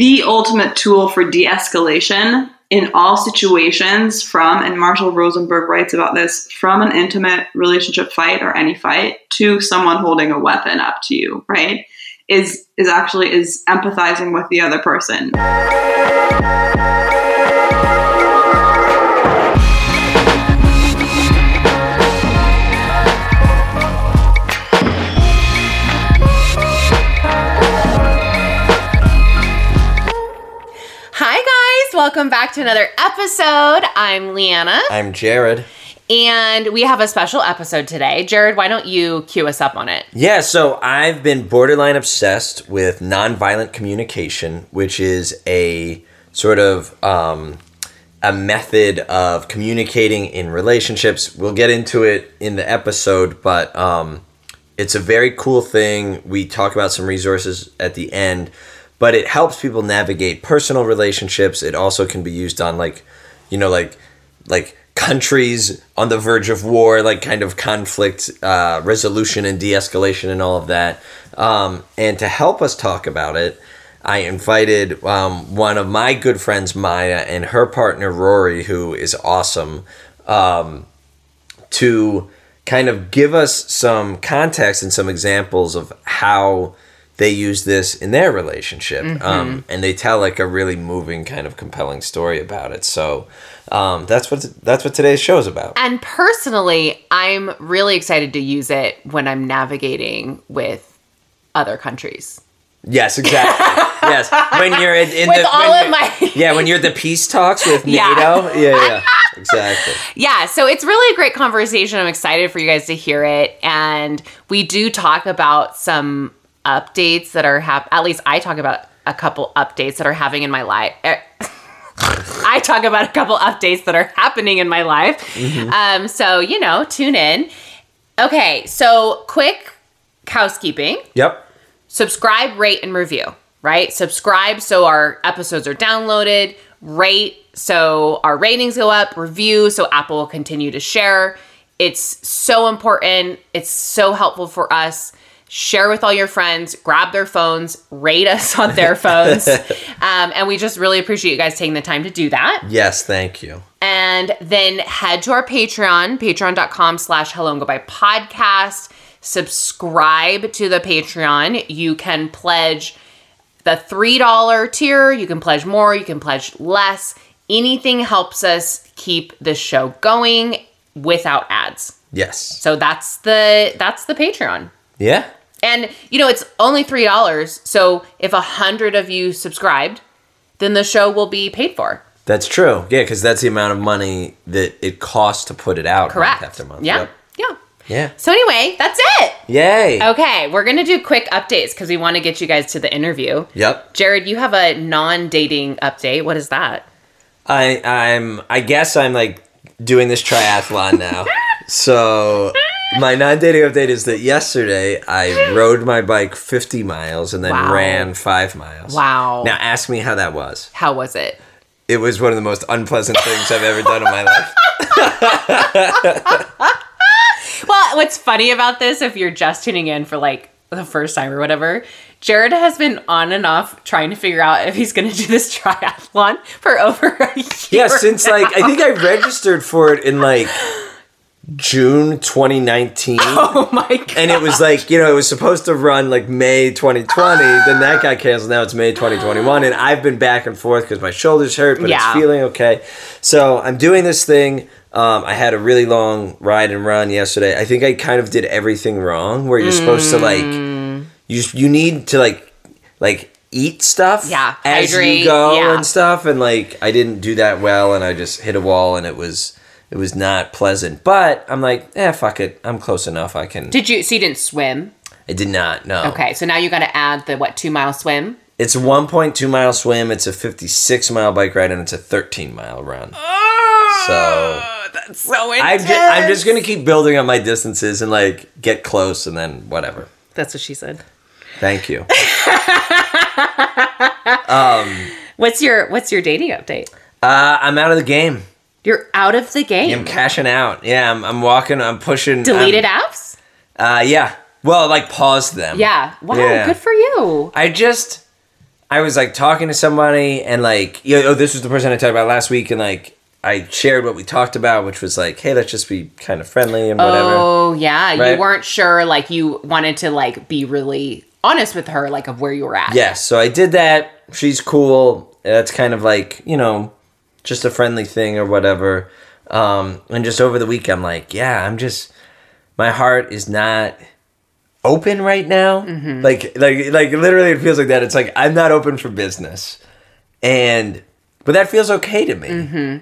the ultimate tool for de-escalation in all situations from and Marshall Rosenberg writes about this from an intimate relationship fight or any fight to someone holding a weapon up to you, right? Is is actually is empathizing with the other person. Welcome back to another episode. I'm Leanna, I'm Jared. and we have a special episode today. Jared, why don't you cue us up on it? Yeah, so I've been borderline obsessed with nonviolent communication, which is a sort of um, a method of communicating in relationships. We'll get into it in the episode, but um, it's a very cool thing. We talk about some resources at the end, but it helps people navigate personal relationships. It also can be used on like, you know, like like countries on the verge of war, like kind of conflict uh, resolution and de-escalation and all of that. Um, and to help us talk about it, I invited um, one of my good friends, Maya, and her partner Rory, who is awesome, um, to kind of give us some context and some examples of how they use this in their relationship. Um, and they tell like a really moving, kind of compelling story about it. So um, that's what that's what today's show is about. And personally, I'm really excited to use it when I'm navigating with other countries. Yes, exactly. yes, when you're in, in With the all of my- yeah, when you're the peace talks with Yeah. NATO. Yeah, yeah, exactly. Yeah, so it's really a great conversation. I'm excited for you guys to hear it. And we do talk about some updates that are hap- at least I talk about a couple updates that are having in my life. I talk about a couple updates that are happening in my life. Um, so, you know, tune in. Okay, so quick housekeeping Yep. subscribe, rate, and review, right? Subscribe so our episodes are downloaded, rate so our ratings go up, review so Apple will continue to share. It's so important. It's so helpful for us. Share with all your friends, grab their phones, rate us on their phones. um, and we just really appreciate you guys taking the time to do that Yes, thank you. and then head to our patreon patreon.com slash hello and goodbye podcast subscribe to the patreon you can pledge the $3 tier you can pledge more you can pledge less anything helps us keep the show going without ads Yes. so that's the that's the patreon Yeah. And you know it's only $3 so if a hundred of you subscribed then the show will be paid for That's true. Yeah, because that's the amount of money that it costs to put it out correct month after month. yeah Yep. yeah Yeah. So anyway, that's it. Yay. Okay, we're gonna do quick updates because we want to get you guys to the interview. Yep. Jared, you have a non-dating update. What is that? I I'm I guess I'm like doing this triathlon now. so my non-dating update is that yesterday I rode my bike 50 miles and then Wow. ran 5 miles. Wow. Now ask me how that was. How was it? It was one of the most unpleasant things I've ever done in my life. Well, what's funny about this, if you're just tuning in for like the first time or whatever, Jared has been on and off trying to figure out if he's gonna do this triathlon for over a year. Yeah, since like I think I registered for it in like June 2019. Oh my god. And it was like, you know, it was supposed to run like May 2020. Then that got canceled. Now it's May 2021. And I've been back and forth because my shoulder's hurt, but Yeah. it's feeling okay. So I'm doing this thing. Um, I had a really long ride and run yesterday. I think I kind of did everything wrong where you're supposed to like, Mm. you, you need to like, like eat stuff Yeah, as hydrate, you go yeah. and stuff. And like, I didn't do that well and I just hit a wall and it was, it was not pleasant. But I'm like, eh, fuck it. I'm close enough. I can. Did you? So you didn't swim? I did not. No. Okay, so now you got to add the what two mile swim. It's a 1.2 mile swim. It's a 56 mile bike ride, and it's a 13 mile run. So That's so I'm intense. just, I'm just gonna keep building up my distances and like get close, and then whatever. That's what she said. Thank you. What's your What's your dating update? Uh, I'm out of the game. You're out of the game. I'm cashing out. Yeah, I'm, I'm walking. I'm pushing. Deleted I'm- apps? Uh, yeah. Well, like pause them. Yeah. Wow. Yeah. Good for you. I just I was like talking to somebody and like, you know, oh, this was the person I talked about last week, and like I shared what we talked about, which was like, hey, let's just be kind of friendly and whatever. Oh yeah, Right. you weren't sure. Like you wanted to like be really honest with her, like of where you were at. Yes, so I did that. She's cool. That's kind of like, you know, just a friendly thing or whatever. Um, and just over the week, I'm like, yeah, I'm just, my heart is not open right now. Like, like, like literally, it feels like that. It's like I'm not open for business, and but that feels okay to me.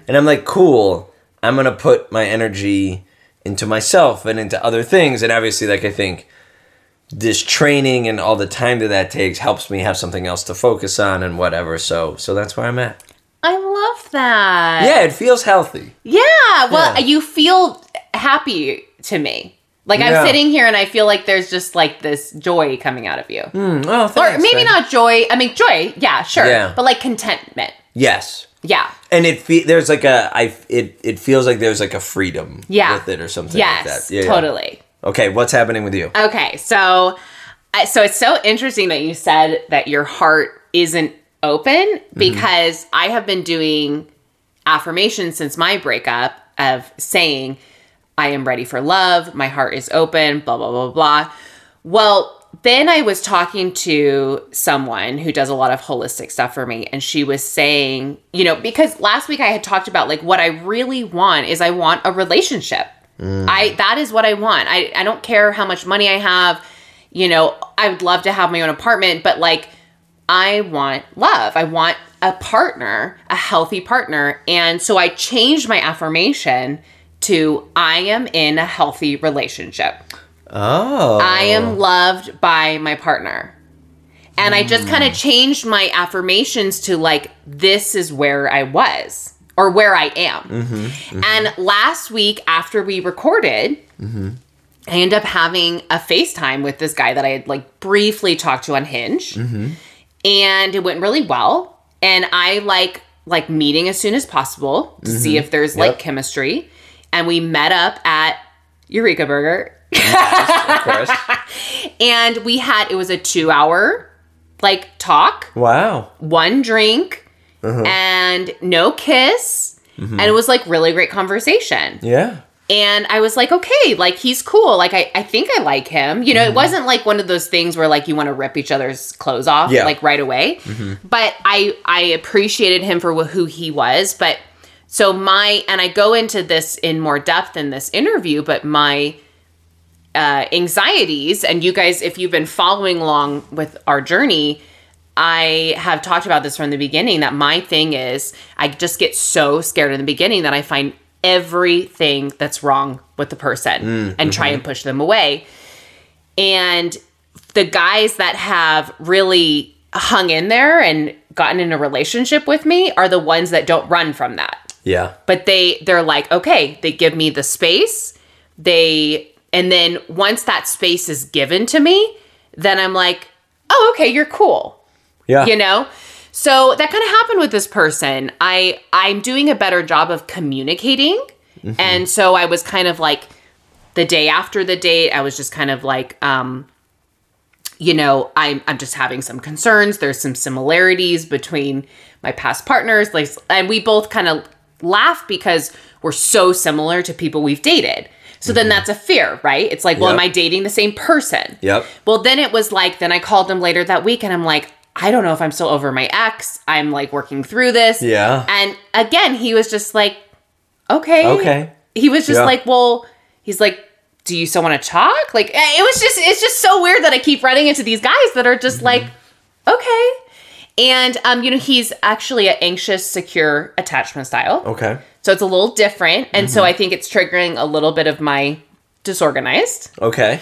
And I'm like, cool. I'm gonna put my energy into myself and into other things. And obviously, like I think this training and all the time that that takes helps me have something else to focus on and whatever. So, so that's where I'm at. I love that. Yeah, it feels healthy. Yeah. Well, Yeah. you feel happy to me. Like I'm sitting here and I feel like there's just like this joy coming out of you. Mm, oh, thanks, Or maybe man. not joy. I mean, joy. Yeah, sure. Yeah. But like contentment. Yes, Yeah. and it fe- there's like a I it it feels like there's like a freedom Yeah. with it or something Yes. like that. Yeah, yeah. totally. Okay, what's happening with you? Okay, so so it's so interesting that you said that your heart isn't open mm-hmm. because I have been doing affirmations since my breakup of saying I am ready for love, my heart is open, blah blah blah blah. Well, then I was talking to someone who does a lot of holistic stuff for me and she was saying, you know, because last week I had talked about like what I really want is I want a relationship. Mm. I that is what I want. I I don't care how much money I have. You know, I would love to have my own apartment, but like I want love. I want a partner, a healthy partner. And so I changed my affirmation to I am in a healthy relationship. Oh, I am loved by my partner. And I just kind of hmm. changed my affirmations to like, this is where I was or where I am. Mm-hmm, mm-hmm. And last week, after we recorded, mm-hmm. I ended up having a FaceTime with this guy that I had like briefly talked to on Hinge. And it went really well. And I like like meeting as soon as possible to see mm-hmm. if there's like chemistry. And we met up at Eureka Burger of course. and we had it was a two hour like talk wow. one drink uh-huh. and no kiss mm-hmm. and it was like really great conversation Yeah. And i was like okay like he's cool. Like i, I think i like him. You know it wasn't like one of those things where like you want to rip each other's clothes off Yeah. like right away. But i i appreciated him for who he was. But so my and i go into this in more depth in this interview but my uh, anxieties, and you guys, if you've been following along with our journey, I have talked about this from the beginning that my thing is I just get so scared in the beginning that I find everything that's wrong with the person mm, and try mm-hmm. and push them away. And the guys that have really hung in there and gotten in a relationship with me are the ones that don't run from that Yeah. but they they're like okay they give me the space they and then once that space is given to me then i'm like oh okay you're cool Yeah. you know so that kind of happened with this person. I i'm doing a better job of communicating. And so i was kind of like the day after the date i was just kind of like um you know i'm i'm just having some concerns. There's some similarities between my past partners. Like and we both kind of laugh because we're so similar to people we've dated. So then that's a fear right? It's like well am i dating the same person? Yep. well, then it was like, then I called him later that week and I'm like, I don't know if I'm still over my ex. I'm like working through this. Yeah. And again, he was just like, okay. Okay. He was just Yeah. like, well, he's like, do you still want to talk? Like, eh, it was just, it's just so weird that I keep running into these guys that are just like, okay. And, um, you know, he's actually an anxious, secure attachment style. Okay. So it's a little different. And so I think it's triggering a little bit of my disorganized Okay.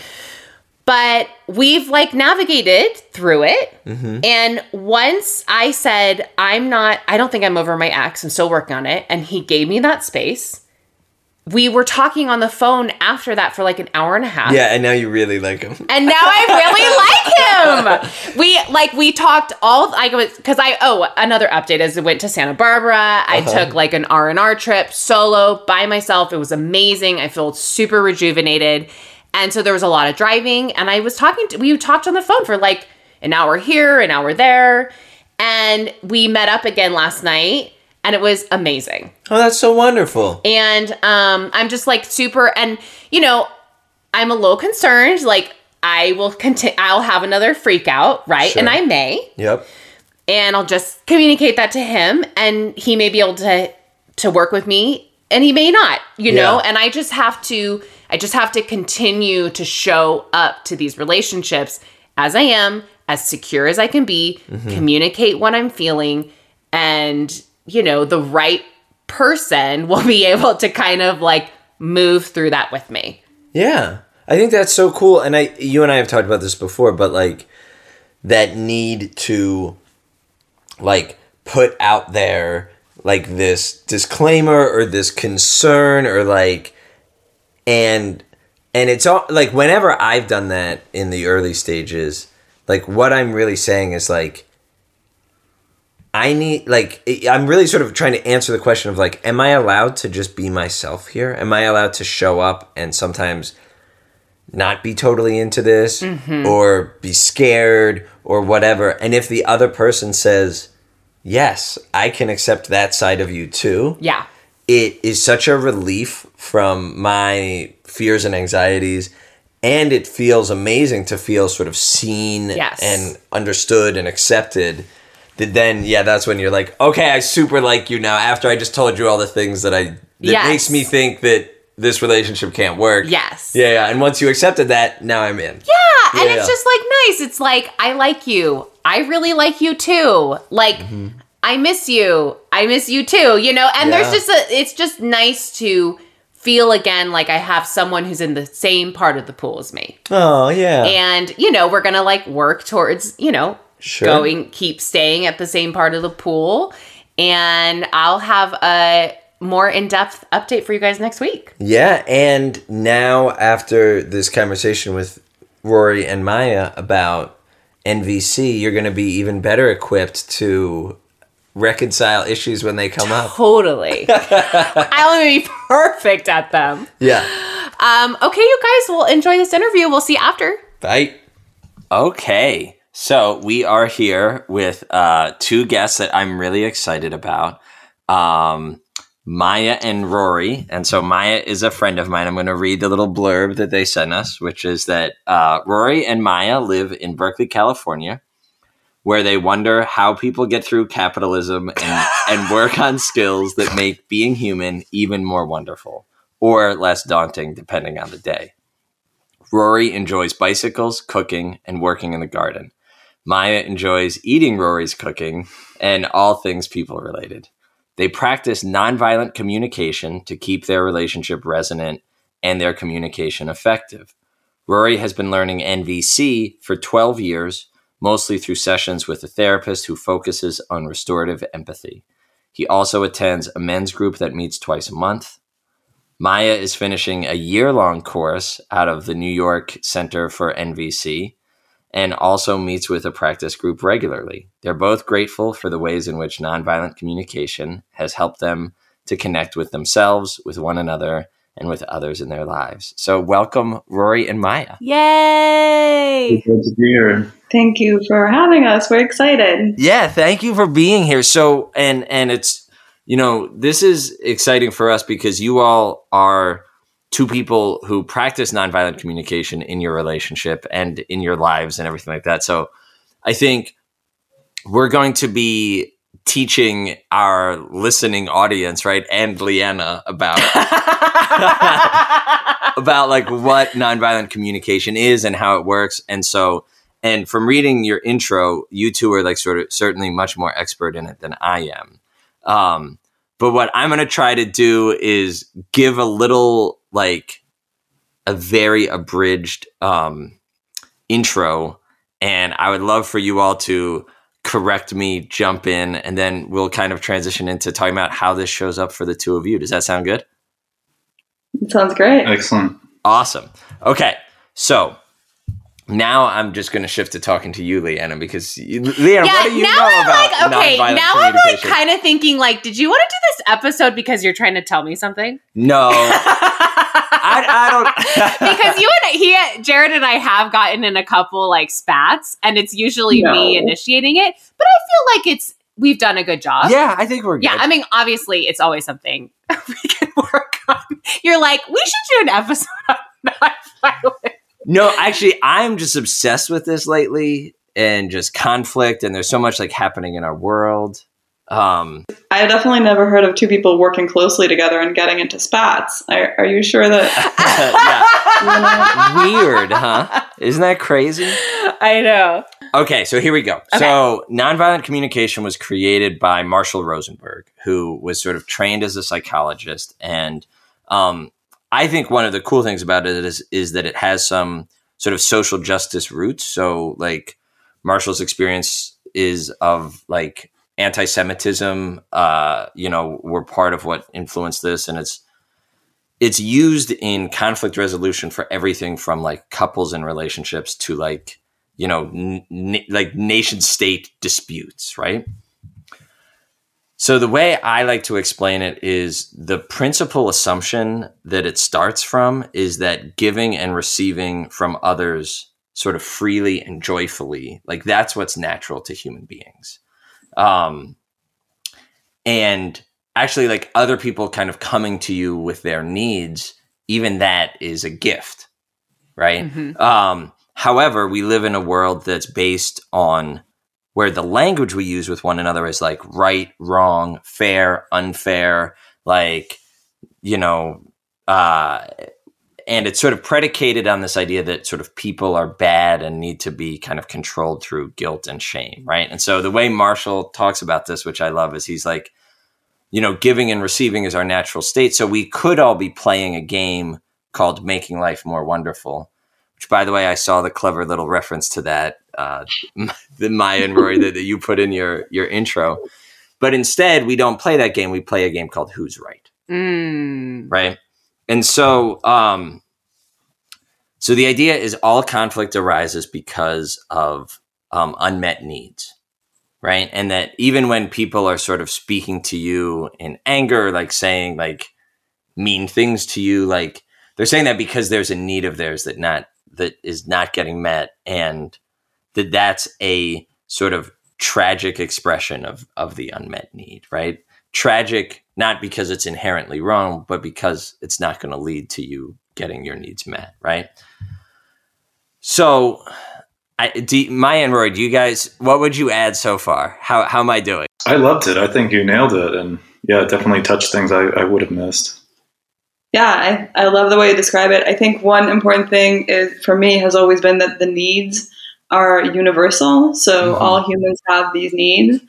But we've like navigated through it. Mm-hmm. And once I said, I'm not, I don't think I'm over my ex, I'm still working on it. And he gave me that space. We were talking on the phone after that for like an hour and a half. Yeah, and now you really like him. And now I really like him. We like we talked all I was because I oh another update is I went to Santa Barbara. I uh-huh. took like an R and R trip solo by myself. It was amazing. I felt super rejuvenated, and so there was a lot of driving. And I was talking to we talked on the phone for like an hour here, an hour there, And we met up again last night and it was amazing. Oh, that's so wonderful. And um, I'm just like super, and you know, I'm a little concerned. Like, I will continue, I'll have another freak out, right? Sure. And I may Yep. and I'll just communicate that to him and he may be able to to work with me and he may not, you know, and I just have to I just have to continue to show up to these relationships as I am, as secure as I can be, mm-hmm. communicate what I'm feeling and you know, the right person will be able to kind of like move through that with me. Yeah. I think that's so cool. And I you and I have talked about this before, but like that need to like put out there like this disclaimer or this concern or like and and it's all like whenever I've done that in the early stages, like what I'm really saying is like I need like I'm really sort of trying to answer the question of like am I allowed to just be myself here? Am I allowed to show up and sometimes not be totally into this mm-hmm. or be scared or whatever? And if the other person says, "Yes, I can accept that side of you too." Yeah. It is such a relief from my fears and anxieties and it feels amazing to feel sort of seen Yes. and understood and accepted that then yeah that's when you're like okay i super like you now after i just told you all the things that i that Yes. makes me think that this relationship can't work Yes. yeah yeah and once you accepted that now i'm in Yeah, and Yeah. it's just like nice. It's like I like you. I really like you too. Like Mm-hmm. I miss you. I miss you too. You know, and Yeah. there's just a. It's just nice to feel again like I have someone who's in the same part of the pool as me, oh yeah and you know we're gonna like work towards you know Sure. going keep staying at the same part of the pool, and I'll have a more in depth update for you guys next week. Yeah, and now after this conversation with Rory and Maya about NVC, you're going to be even better equipped to reconcile issues when they come up. Totally, I'll be perfect at them. Yeah. Um, okay, you guys will enjoy this interview. We'll see you after. Bye. Okay. So we are here with uh, two guests that I'm really excited about. Um, Maya and Rory. And so Maya is a friend of mine. I'm going to read the little blurb that they sent us, which is that uh, Rory and Maya live in Berkeley, California, where they wonder how people get through capitalism and, and work on skills that make being human even more wonderful or less daunting, depending on the day. Rory enjoys bicycles, cooking, and working in the garden. Maya enjoys eating Rory's cooking and all things people related. They practice nonviolent communication to keep their relationship resonant and their communication effective. Rory has been learning NVC for 12 years, mostly through sessions with a therapist who focuses on restorative empathy. He also attends a men's group that meets twice a month. Maya is finishing a year long course out of the New York Center for NVC and also meets with a practice group regularly. They're both grateful for the ways in which nonviolent communication has helped them to connect with themselves, with one another, and with others in their lives. So, welcome, Rory and Maya. Yay! Good to be here. Thank you for having us. We're excited. Yeah, thank you for being here. So, and and it's you know this is exciting for us because you all are two people who practice nonviolent communication in your relationship and in your lives and everything like that. So, I think we're going to be teaching our listening audience, right, and Leanna about about like what nonviolent communication is and how it works. And so, and from reading your intro, you two are like sort of certainly much more expert in it than I am. Um, but what I'm going to try to do is give a little like a very abridged um, intro, and I would love for you all to correct me, jump in, and then we'll kind of transition into talking about how this shows up for the two of you. Does that sound good? It Sounds great. Excellent. Awesome. Okay, so now I'm just going to shift to talking to you, Leanna, because you, Leanna, yeah, what do you now know I'm about like, okay, now I'm like kind of thinking, like, did you want to do this episode because you're trying to tell me something? no, I I, don't. because you and he, Jared and I have gotten in a couple like spats, and it's usually me initiating it. But I feel like it's we've done a good job. yeah, I think we're good. Yeah, I mean, obviously, it's always something we can work on. You're like, we should do an episode on. No, actually, I'm just obsessed with this lately and just conflict. And there's so much like happening in our world. Um, I definitely never heard of two people working closely together and getting into spats. Are, are you sure that? weird, huh? Isn't that crazy? I know. Okay, so here we go. So, nonviolent communication was created by Marshall Rosenberg, who was sort of trained as a psychologist. And um, I think one of the cool things about it is, is that it has some sort of social justice roots. So, like, Marshall's experience is of like anti Semitism, uh, you know, were part of what influenced this. And it's, it's used in conflict resolution for everything from like couples and relationships to like you know n- like nation state disputes right so the way i like to explain it is the principal assumption that it starts from is that giving and receiving from others sort of freely and joyfully like that's what's natural to human beings um and actually like other people kind of coming to you with their needs even that is a gift right Mhm. um however we live in a world that's based on where the language we use with one another is like right wrong fair unfair like you know uh and it's sort of predicated on this idea that sort of people are bad and need to be kind of controlled through guilt and shame right and so the way marshall talks about this which i love is he's like you know, giving and receiving is our natural state. So we could all be playing a game called Making Life More Wonderful, which, by the way, I saw the clever little reference to that, uh, the Maya and Rory that, that you put in your your intro. But instead, we don't play that game. We play a game called Who's Right Mm. right and so um so the idea is all conflict arises because of um, unmet needs right? And that even when people are sort of speaking to you in anger like saying like mean things to you like they're saying that because there's a need of theirs that not that is not getting met and that that's a sort of tragic expression of of the unmet need right tragic not because it's inherently wrong but because it's not going to lead to you getting your needs met right so I, do, Maya and Roy, do you guys, what would you add so far? How, how am I doing? I loved it. I think you nailed it, and yeah, it definitely touched things I, I would have missed. Yeah, I, I love the way you describe it. I think one important thing is for me has always been that the needs are universal. So Mhm. all humans have these needs.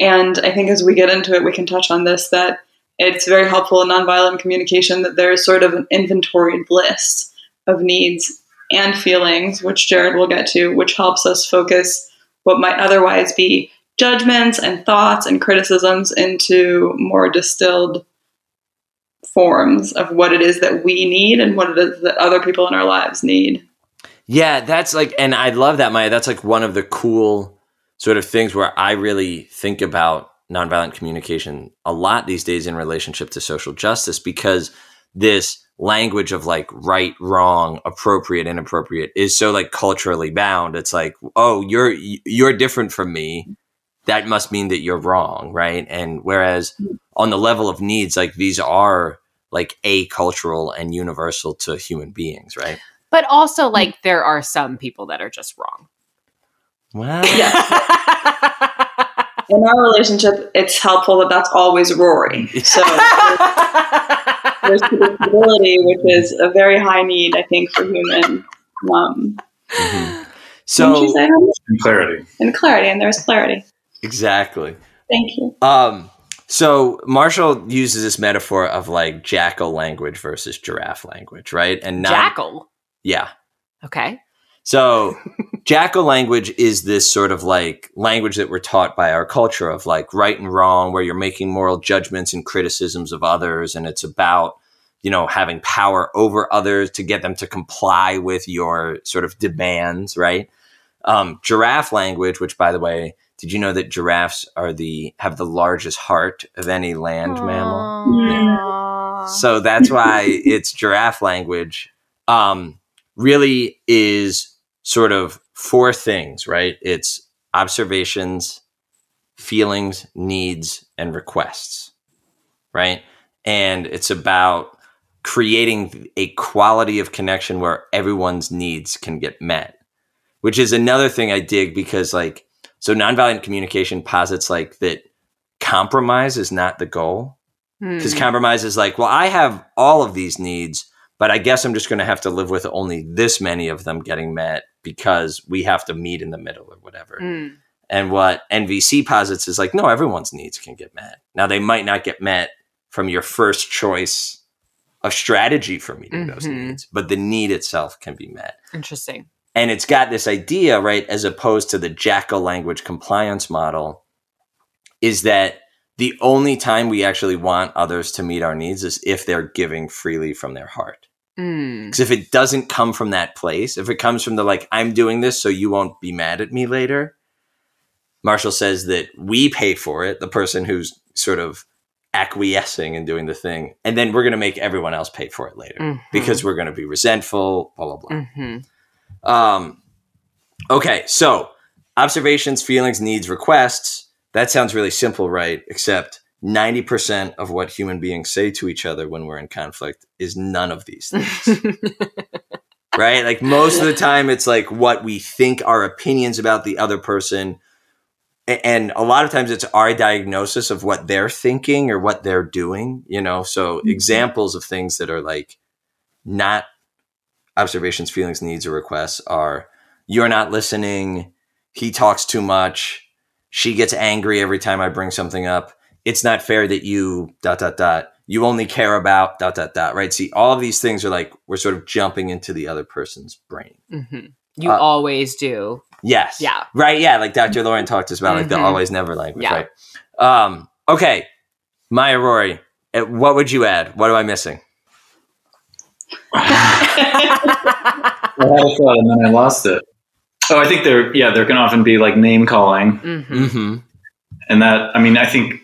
And I think as we get into it, we can touch on this that it's very helpful in nonviolent communication that there's sort of an inventoried list of needs and feelings, which Jared will get to, which helps us focus what might otherwise be judgments and thoughts and criticisms into more distilled forms of what it is that we need and what it is that other people in our lives need. Yeah, that's like, and I love that, Maya. That's like one of the cool sort of things where I really think about nonviolent communication a lot these days in relationship to social justice because this language of like right, wrong, appropriate, inappropriate is so like culturally bound. It's like, oh, you're you're different from me. That must mean that you're wrong, right? And whereas on the level of needs, like these are like a cultural and universal to human beings, right? But also, hmm. like, there are some people that are just wrong. Well, In our relationship, it's helpful that that's always Rory. So there's predictability, which is a very high need, I think, for human. Um, Mhm. so, So And clarity. and clarity, and there's clarity. exactly. Thank you. Um, so Marshall uses this metaphor of like jackal language versus giraffe language, right? And not, Jackal. yeah. Okay. So jackal language is this sort of like language that we're taught by our culture of like right and wrong, where you're making moral judgments and criticisms of others, and it's about you know having power over others to get them to comply with your sort of demands, right? Um, giraffe language, which by the way, did you know that giraffes are the have the largest heart of any land mammal? Aw. So that's why it's giraffe language. Um, really is sort of four things, right? It's observations, feelings, needs, and requests, right? And it's about creating a quality of connection where everyone's needs can get met, which is another thing I dig because, like, so nonviolent communication posits like that compromise is not the goal. Because Hmm. compromise is like, well, I have all of these needs, but I guess I'm just going to have to live with only this many of them getting met because we have to meet in the middle or whatever. Hmm. And what NVC posits is like, no, everyone's needs can get met. Now, they might not get met from your first choice of strategy for meeting those Mhm. needs, but the need itself can be met. Interesting. And it's got this idea, right, as opposed to the Jackal language compliance model, is that the only time we actually want others to meet our needs is if they're giving freely from their heart. Mm. Because if it doesn't come from that place, if it comes from the like, I'm doing this so you won't be mad at me later, Marshall says that we pay for it, the person who's sort of acquiescing and doing the thing, and then we're going to make everyone else pay for it later Mhm. because we're going to be resentful, blah, blah, blah. Mhm. Um, okay, so observations, feelings, needs, requests. That sounds really simple, right? Except 90% of what human beings say to each other when we're in conflict is none of these things, right? Like most of the time, it's like what we think our opinions about the other person. And a lot of times it's our diagnosis of what they're thinking or what they're doing, you know? So mm-hmm. examples of things that are like not observations, feelings, needs, or requests are you're not listening, he talks too much, she gets angry every time I bring something up. It's not fair that you dot dot dot. You only care about dot dot dot, right? See, all of these things are like we're sort of jumping into the other person's brain. Mhm. You Uh, always do. Yes. Yeah. Right. Yeah. Like Dr. Lauren talked to us about, like the Mhm. always never language. Yeah. Right. Um, okay. Maya Rory, uh, what would you add? What am I missing? I had a thought and then I lost it. Oh, I think there, yeah, there can often be like name calling, Mhm. Mm-hmm. and that, I mean, I think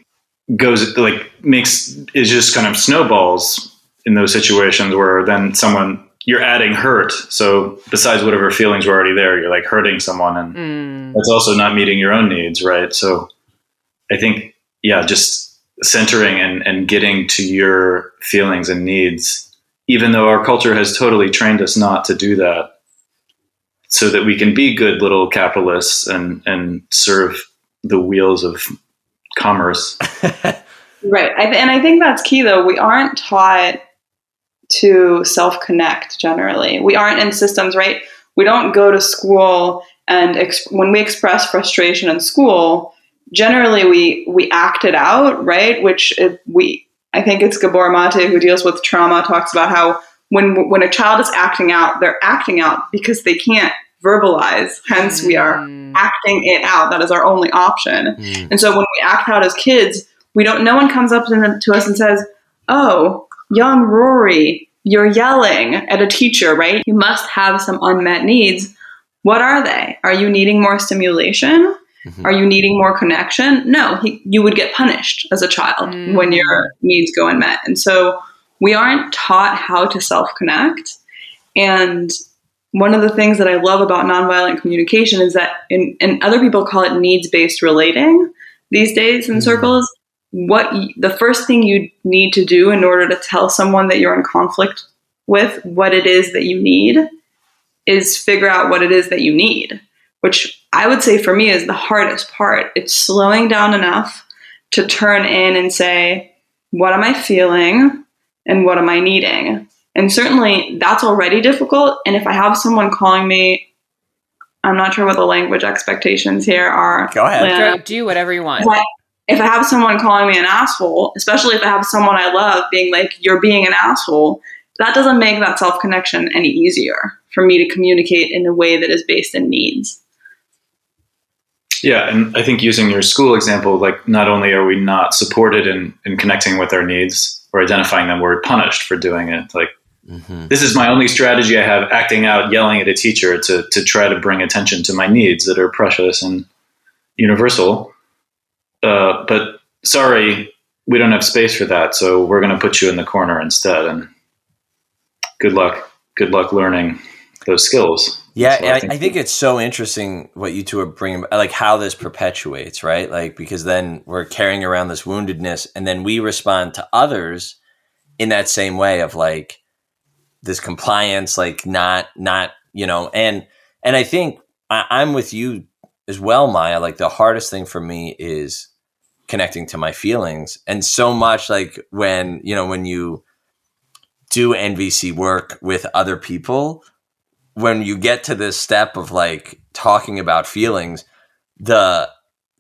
goes like makes is just kind of snowballs in those situations where then someone you're adding hurt. So besides whatever feelings were already there, you're like hurting someone, and Mm. that's also not meeting your own needs, right? So I think, yeah, just centering and, and getting to your feelings and needs, even though our culture has totally trained us not to do that, so that we can be good little capitalists and, and serve the wheels of commerce. Right. I th- and I think that's key, though. We aren't taught to self connect generally. We aren't in systems, right? We don't go to school and ex- when we express frustration in school, generally we, we act it out, right? Which it, we, I think it's Gabor Mate who deals with trauma, talks about how when, when a child is acting out, they're acting out because they can't verbalize. Hence, we are Mm. acting it out. That is our only option. Mm. And so when we act out as kids, we don't. No one comes up to, to us and says, "Oh, young Rory, you're yelling at a teacher, right? You must have some unmet needs. What are they? Are you needing more stimulation? Mhm. Are you needing more connection? No, he, you would get punished as a child Mm. when your needs go unmet. And so we aren't taught how to self connect. And one of the things that I love about nonviolent communication is that, in, and other people call it needs based relating these days in Mhm. circles. What y- the first thing you need to do in order to tell someone that you're in conflict with what it is that you need is figure out what it is that you need, which I would say for me is the hardest part. It's slowing down enough to turn in and say, what am I feeling and what am I needing? And certainly that's already difficult. And if I have someone calling me, I'm not sure what the language expectations here are. Go ahead. Leanna. Do whatever you want. But if I have someone calling me an asshole, especially if I have someone I love being like, you're being an asshole, that doesn't make that self connection any easier for me to communicate in a way that is based in needs. Yeah, and I think using your school example, like not only are we not supported in, in connecting with our needs or identifying them, we're punished for doing it. Like Mhm. this is my only strategy I have acting out, yelling at a teacher to, to try to bring attention to my needs that are precious and universal. Uh, but sorry, we don't have space for that, so we're going to put you in the corner instead. And good luck, good luck learning those skills. Yeah, I, I think it's so interesting what you two are bringing, like how this perpetuates, right? Like because then we're carrying around this woundedness, and then we respond to others in that same way of like this compliance, like not, not, you know, and and I think I, I'm with you as well, Maya. Like the hardest thing for me is connecting to my feelings, and so much like when you know when you do NVC work with other people when you get to this step of like talking about feelings, the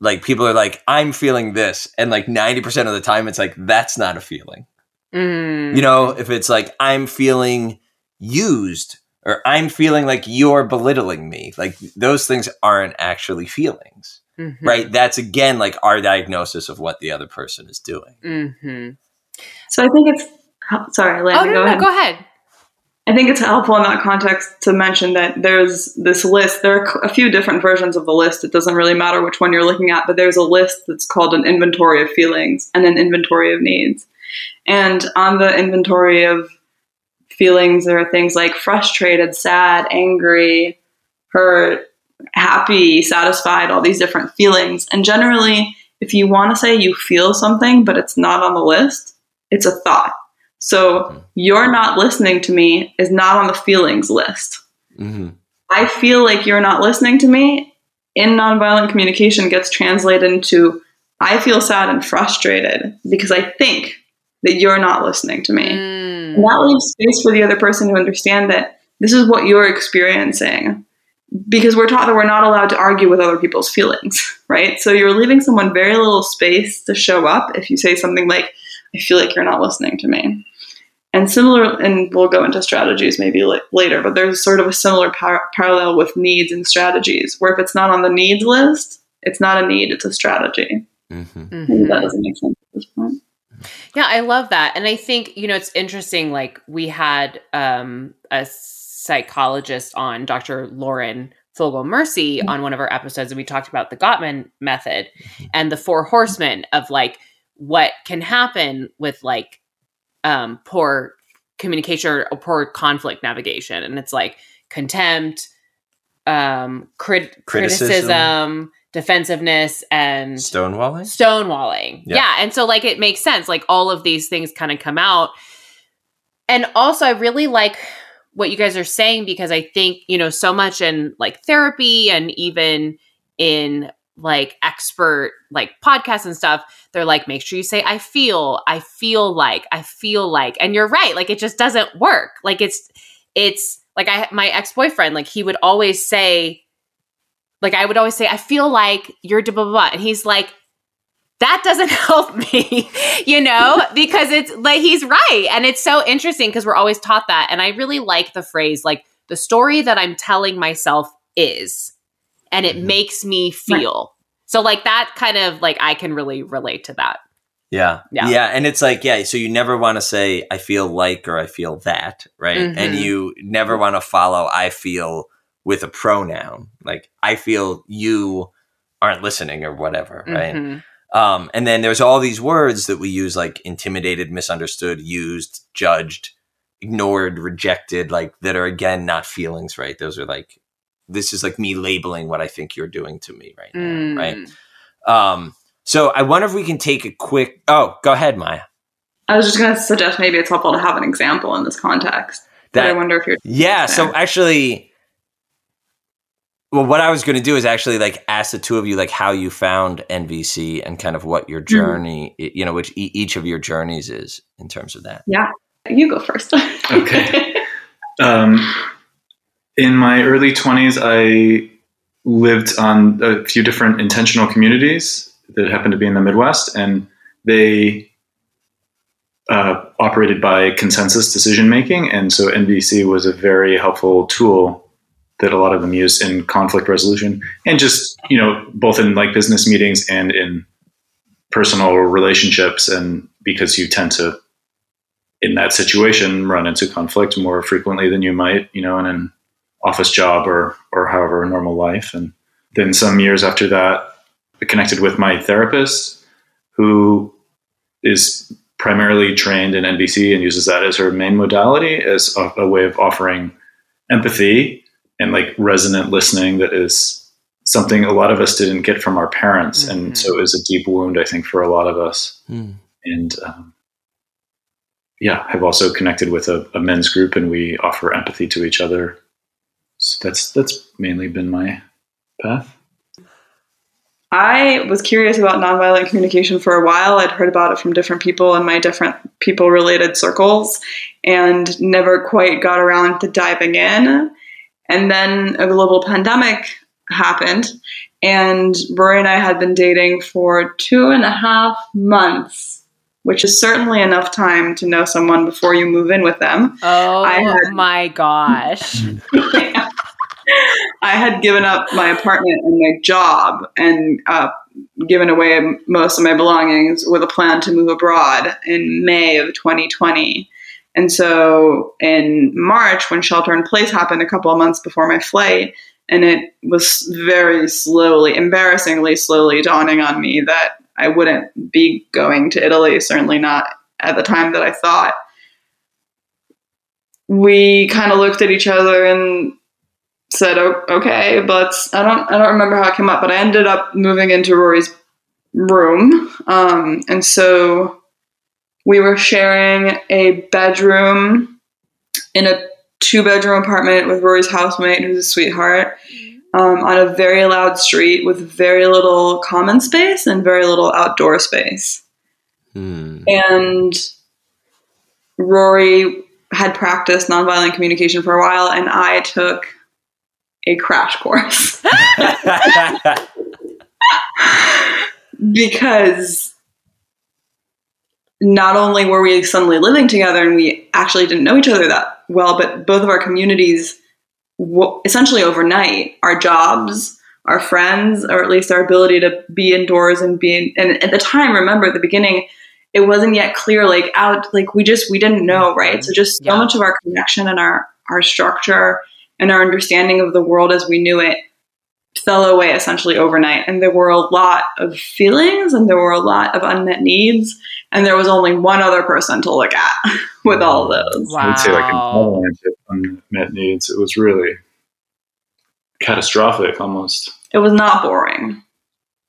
like people are like, I'm feeling this. And like 90% of the time, it's like, that's not a feeling. Mm. You know, if it's like, I'm feeling used or I'm feeling like you're belittling me, like those things aren't actually feelings, Mhm. right? That's again like our diagnosis of what the other person is doing. Mhm. So I think it's sorry, Oh no, go no, ahead. go ahead. I think it's helpful in that context to mention that there's this list. There are a few different versions of the list. It doesn't really matter which one you're looking at, but there's a list that's called an inventory of feelings and an inventory of needs. And on the inventory of feelings, there are things like frustrated, sad, angry, hurt, happy, satisfied, all these different feelings. And generally, if you want to say you feel something, but it's not on the list, it's a thought. So you're not listening to me is not on the feelings list. Mm-hmm. I feel like you're not listening to me in nonviolent communication gets translated into I feel sad and frustrated because I think that you're not listening to me. Mm. And that leaves space for the other person to understand that this is what you're experiencing. Because we're taught that we're not allowed to argue with other people's feelings, right? So you're leaving someone very little space to show up if you say something like, I feel like you're not listening to me. And similar, and we'll go into strategies maybe la- later, but there's sort of a similar par- parallel with needs and strategies, where if it's not on the needs list, it's not a need, it's a strategy. Mm-hmm. Maybe Mhm. that doesn't make sense at this point. Yeah, I love that. And I think, you know, it's interesting. Like, we had um, a psychologist on, Dr. Lauren Fogel Mersy, on one of our episodes, and we talked about the Gottman method and the four horsemen of like what can happen with like um, poor communication or, or poor conflict navigation. And it's like contempt, um, crit- Criticism. criticism, defensiveness, and Stonewalling? stonewalling. Yeah. Yeah. And so like it makes sense. Like all of these things kind of come out. And also I really like what you guys are saying because I think, you know, so much in like therapy and even in like expert like podcasts and stuff, they're like, make sure you say I feel, I feel like, I feel like. And you're right. Like it just doesn't work. Like it's it's like I my ex-boyfriend, like he would always say, like I would always say, I feel like you're blah blah blah. And he's like, that doesn't help me, you know, because it's like he's right. And it's so interesting because we're always taught that. And I really like the phrase like the story that I'm telling myself is, and it Mhm. makes me feel. So like that kind of like I can really relate to that. Yeah. Yeah. Yeah. And it's like, yeah, so you never want to say, I feel like or I feel that, right? And Mhm. you never want to follow, I feel with a pronoun. Like, I feel you aren't listening or whatever, right? Mhm. Um, and then there's all these words that we use like intimidated, misunderstood, used, judged, ignored, rejected, like that are again not feelings, right? Those are like, this is like me labeling what I think you're doing to me right now, right? Mm. Um, so I wonder if we can take a quick. Oh, go ahead, Maya. I was just going to suggest maybe it's helpful to have an example in this context. But I wonder if you're yeah. So actually, well, what I was going to do is actually like ask the two of you like how you found NVC and kind of what your journey, you know, which e- each of your journeys is in terms of that. Yeah, you go first. Okay. Um, in my early 20s, I lived on a few different intentional communities that happened to be in the Midwest, and they uh, operated by consensus decision making. And so NVC was a very helpful tool that a lot of them use in conflict resolution and just, you know, both in like business meetings and in personal relationships. And because you tend to in that situation run into conflict more frequently than you might, you know, in an office job or or however normal life. And then some years after that, I connected with my therapist, who is primarily trained in NVC and uses that as her main modality as a, a way of offering empathy and like resonant listening that is something a lot of us didn't get from our parents Mm-hmm. and so it was a deep wound i think for a lot of us Hmm. and um, yeah i've also connected with a, a men's group and we offer empathy to each other so that's that's mainly been my path I was curious about nonviolent communication for a while. I'd heard about it from different people in my different people related circles and never quite got around to diving in. And then a global pandemic happened, and Rory and I had been dating for two and a half months, which is certainly enough time to know someone before you move in with them. Oh I had- my gosh. I had given up my apartment and my job and uh, given away most of my belongings with a plan to move abroad in May of 2020. And so in March, when shelter in place happened a couple of months before my flight, and it was very slowly, embarrassingly slowly dawning on me that I wouldn't be going to Italy, certainly not at the time that I thought. We kind of looked at each other and said, "O- "Okay, but I don't I don't remember how it came up, but I ended up moving into Rory's room, um, and so we were sharing a bedroom in a two bedroom apartment with Rory's housemate, who's a sweetheart, um, on a very loud street with very little common space and very little outdoor space. Hmm. And Rory had practiced nonviolent communication for a while, and I took a crash course because not only were we suddenly living together and we actually didn't know each other that well, but both of our communities, essentially overnight, our jobs, our friends, or at least our ability to be indoors and be, in, and at the time, remember at the beginning, it wasn't yet clear, like out, like we just, we didn't know, right? So just so Yeah. much of our connection and our, our structure and our understanding of the world as we knew it fell away essentially overnight. And there were a lot of feelings and there were a lot of unmet needs. And there was only one other person to look at with all of those. I would say like an Wow. avalanche of unmet needs. It was really catastrophic almost. It was not boring.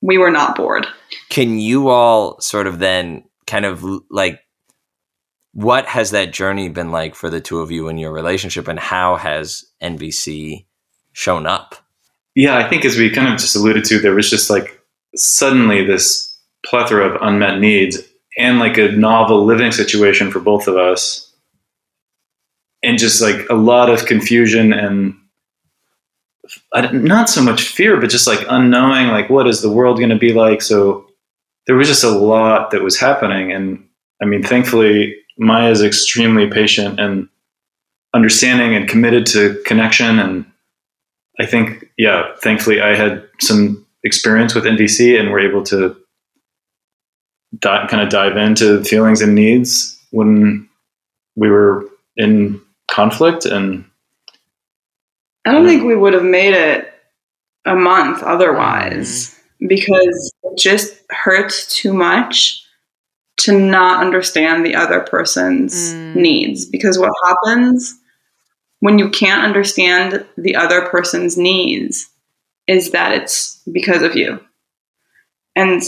We were not bored. Can you all sort of then kind of like what has that journey been like for the two of you in your relationship and how has NVC shown up? Yeah, I think as we kind of just alluded to, there was just like suddenly this plethora of unmet needs and like a novel living situation for both of us. And just like a lot of confusion and not so much fear, but just like unknowing, like what is the world going to be like? So there was just a lot that was happening. And I mean, thankfully, Maya is extremely patient and understanding and committed to connection. And I think, yeah, thankfully, I had some experience with NVC and were able to di- kind of dive into feelings and needs when we were in conflict. And I don't think we would have made it a month otherwise because it just hurts too much to not understand the other person's Mm. needs. Because what happens when you can't understand the other person's needs is that it's because of you. And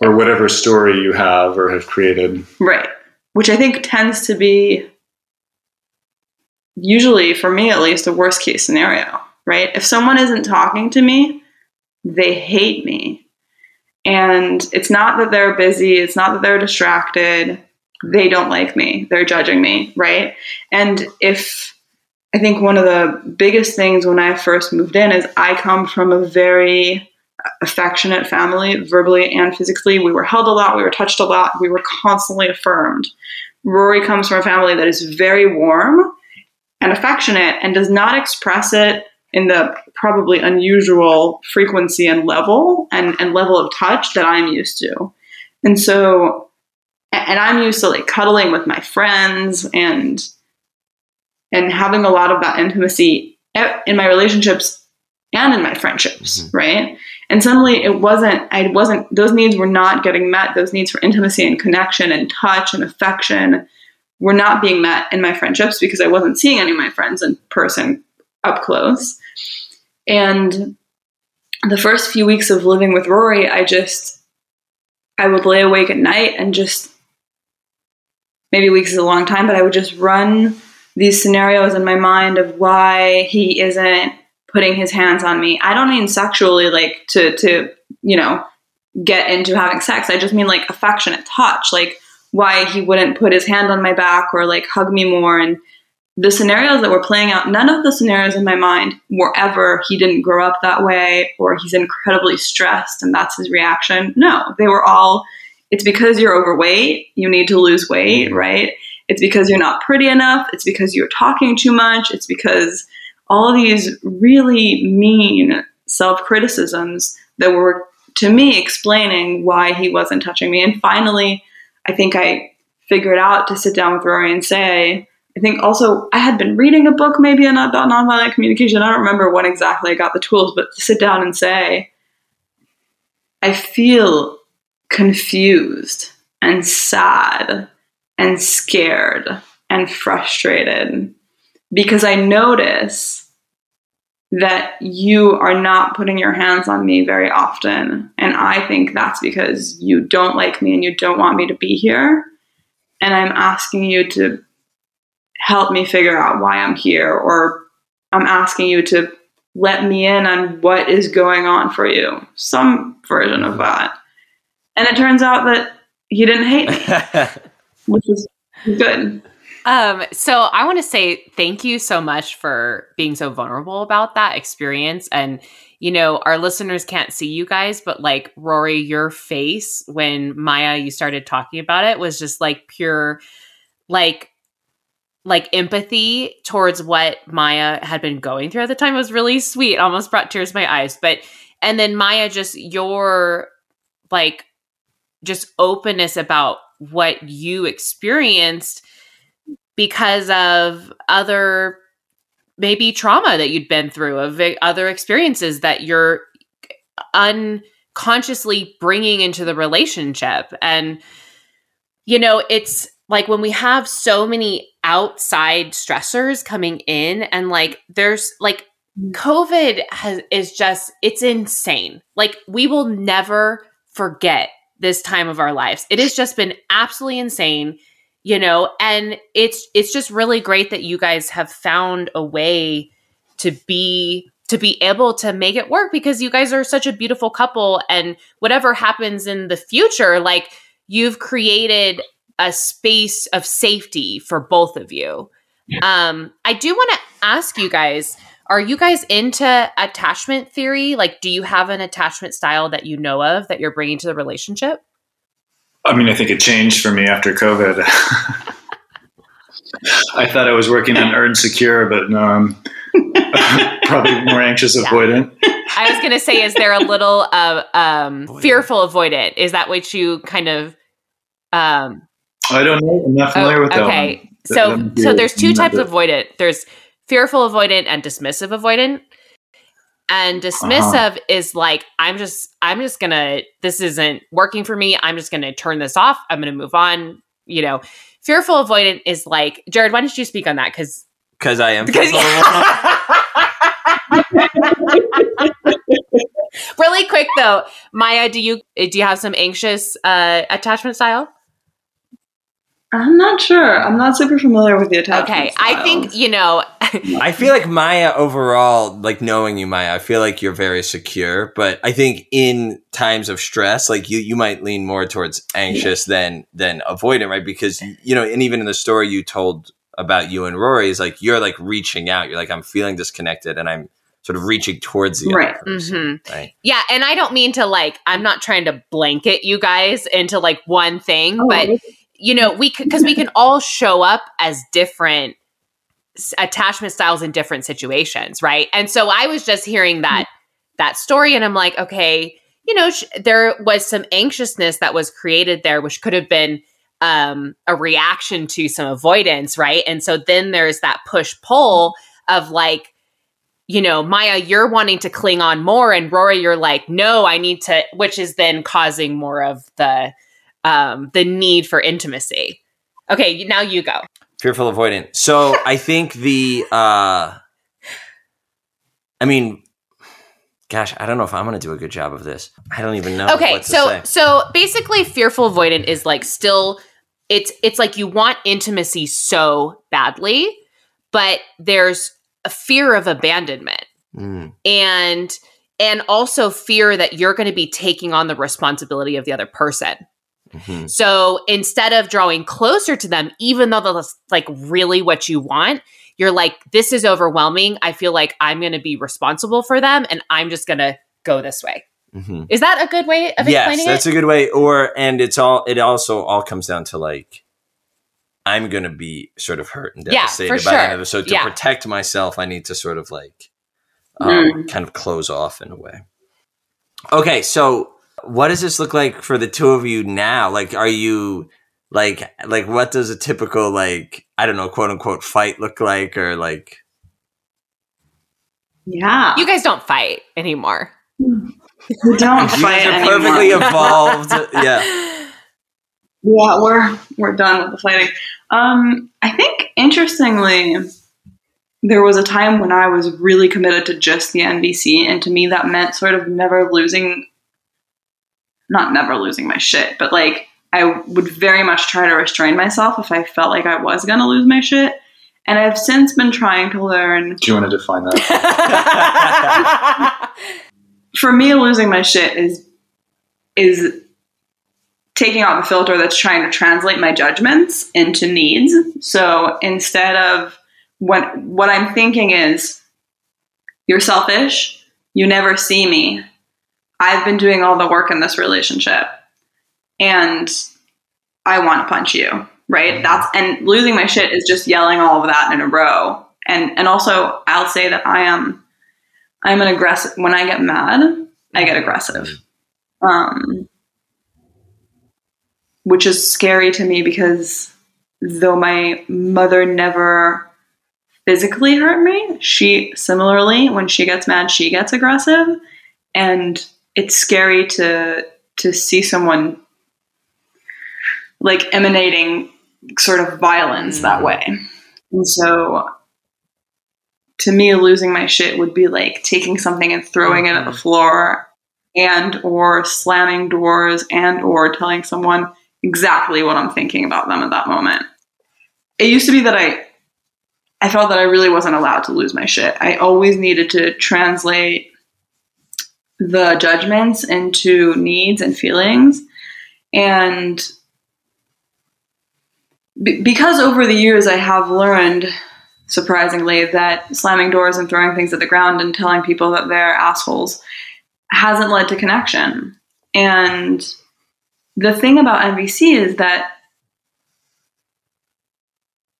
or whatever story you have or have created. Right. Which I think tends to be usually, for me at least, a worst case scenario, right? If someone isn't talking to me, they hate me. And it's not that they're busy, it's not that they're distracted. They don't like me, they're judging me, right? And if I think one of the biggest things when I first moved in is I come from a very affectionate family, verbally and physically. We were held a lot, we were touched a lot, we were constantly affirmed. Rory comes from a family that is very warm and affectionate and does not express it in the probably unusual frequency and level and, and level of touch that I'm used to. And so, and I'm used to like cuddling with my friends and and having a lot of that intimacy in my relationships and in my friendships, Mhm. right? And suddenly it wasn't, I wasn't, those needs were not getting met. Those needs for intimacy and connection and touch and affection were not being met in my friendships because I wasn't seeing any of my friends in person up close. And the first few weeks of living with Rory, I just, I would lay awake at night and just, maybe weeks is a long time, but I would just run these scenarios in my mind of why he isn't putting his hands on me. I don't mean sexually, like to, to, you know, get into having sex. I just mean like affectionate touch, like why he wouldn't put his hand on my back or like hug me more. And the scenarios that were playing out, none of the scenarios in my mind were ever he didn't grow up that way or he's incredibly stressed and that's his reaction. No, they were all, it's because you're overweight, you need to lose weight, mm-hmm. right? It's because you're not pretty enough. It's because you're talking too much. It's because all these really mean self criticisms that were, to me, explaining why he wasn't touching me. And finally, I think I figured out to sit down with Rory and say, I think also I had been reading a book maybe about nonviolent communication. I don't remember when exactly I got the tools, but to sit down and say, I feel confused and sad and scared and frustrated because I notice that you are not putting your hands on me very often. And I think that's because you don't like me and you don't want me to be here. And I'm asking you to help me figure out why I'm here, or I'm asking you to let me in on what is going on for you. Some version of that. And it turns out that he didn't hate me, which is good. Um, so I want to say thank you so much for being so vulnerable about that experience. And, you know, our listeners can't see you guys, but like Rory, your face when Maya, you started talking about it was just like pure, like like empathy towards what Maya had been going through at the time was really sweet. Almost brought tears to my eyes. But and then Maya, just your like just openness about what you experienced because of other maybe trauma that you'd been through, of other experiences that you're unconsciously bringing into the relationship. And you know, it's like when we have so many outside stressors coming in and like there's like mm. covid has is just it's insane like we will never forget this time of our lives it has just been absolutely insane you know and it's it's just really great that you guys have found a way to be to be able to make it work because you guys are such a beautiful couple and whatever happens in the future like you've created a space of safety for both of you. Um, I do want to ask you guys are you guys into attachment theory? Like, do you have an attachment style that you know of that you're bringing to the relationship? I mean, I think it changed for me after COVID. I thought I was working on earn secure, but no, I'm probably more anxious avoidant. I was going to say, is there a little uh, um, fearful avoidant? Is that what you kind of um, I don't know. I'm not familiar oh, with that. Okay, so so there's two types of avoidant. There's fearful avoidant and dismissive avoidant. And dismissive uh-huh. is like I'm just I'm just gonna this isn't working for me. I'm just gonna turn this off. I'm gonna move on. You know, fearful avoidant is like Jared. Why don't you speak on that? Because because I am. Because really quick though, Maya, do you do you have some anxious uh, attachment style? I'm not sure. I'm not super familiar with the attachment. Okay, styles. I think you know. I feel like Maya overall, like knowing you, Maya, I feel like you're very secure. But I think in times of stress, like you, you might lean more towards anxious yeah. than than avoidant, right? Because you know, and even in the story you told about you and Rory is like you're like reaching out. You're like I'm feeling disconnected, and I'm sort of reaching towards the right. Person, mm-hmm. right. Yeah, and I don't mean to like I'm not trying to blanket you guys into like one thing, oh, but you know, we could because we can all show up as different attachment styles in different situations, right? And so I was just hearing that mm-hmm. that story, and I'm like, okay, you know, sh- there was some anxiousness that was created there, which could have been um, a reaction to some avoidance, right? And so then there's that push pull of like, you know, Maya, you're wanting to cling on more, and Rory, you're like, no, I need to, which is then causing more of the um, the need for intimacy. Okay, now you go. Fearful avoidant. So I think the, uh, I mean, gosh, I don't know if I'm going to do a good job of this. I don't even know. Okay, what to so say. so basically, fearful avoidant is like still, it's it's like you want intimacy so badly, but there's a fear of abandonment Mm, and and also fear that you're going to be taking on the responsibility of the other person. Mhm. So instead of drawing closer to them, even though that's like really what you want, you're like, this is overwhelming. I feel like I'm going to be responsible for them and I'm just going to go this way. Mhm. Is that a good way of explaining? yes, explaining that's it? a good way. Or and it's all it also all comes down to like I'm gonna be sort of hurt and devastated for by the sure. end of it. So to Yeah. protect myself, I need to sort of like um, Mm. kind of close off in a way. Okay, so what does this look like for the two of you now? Like, are you like like what does a typical like I don't know quote unquote fight look like or like Yeah. you guys don't fight anymore. We don't you fight guys are anymore. perfectly evolved. yeah. Yeah, we're we're done with the fighting. Um, I think interestingly, there was a time when I was really committed to just the NVC, and to me that meant sort of never losing, not never losing my shit, but like I would very much try to restrain myself if I felt like I was gonna lose my shit. And I've since been trying to learn. Do you want to define that? For me, losing my shit is is taking out the filter that's trying to translate my judgments into needs. So instead of what what I'm thinking is you're selfish, you never see me. I've been doing all the work in this relationship and I want to punch you, right? That's and losing my shit is just yelling all of that in a row. And and also I'll say that I am I'm an aggressive when I get mad, I get aggressive. Um which is scary to me because though my mother never physically hurt me, she similarly when she gets mad, she gets aggressive and it's scary to to see someone like emanating sort of violence that mm. way. And so to me losing my shit would be like taking something and throwing it at the mm-hmm. floor and or slamming doors and or telling someone exactly what I'm thinking about them at that moment. It used to be that I I felt that I really wasn't allowed to lose my shit. I always needed to translate the judgments into needs and feelings. And be- because over the years I have learned surprisingly that slamming doors and throwing things at the ground and telling people that they're assholes hasn't led to connection. And the thing about NVC is that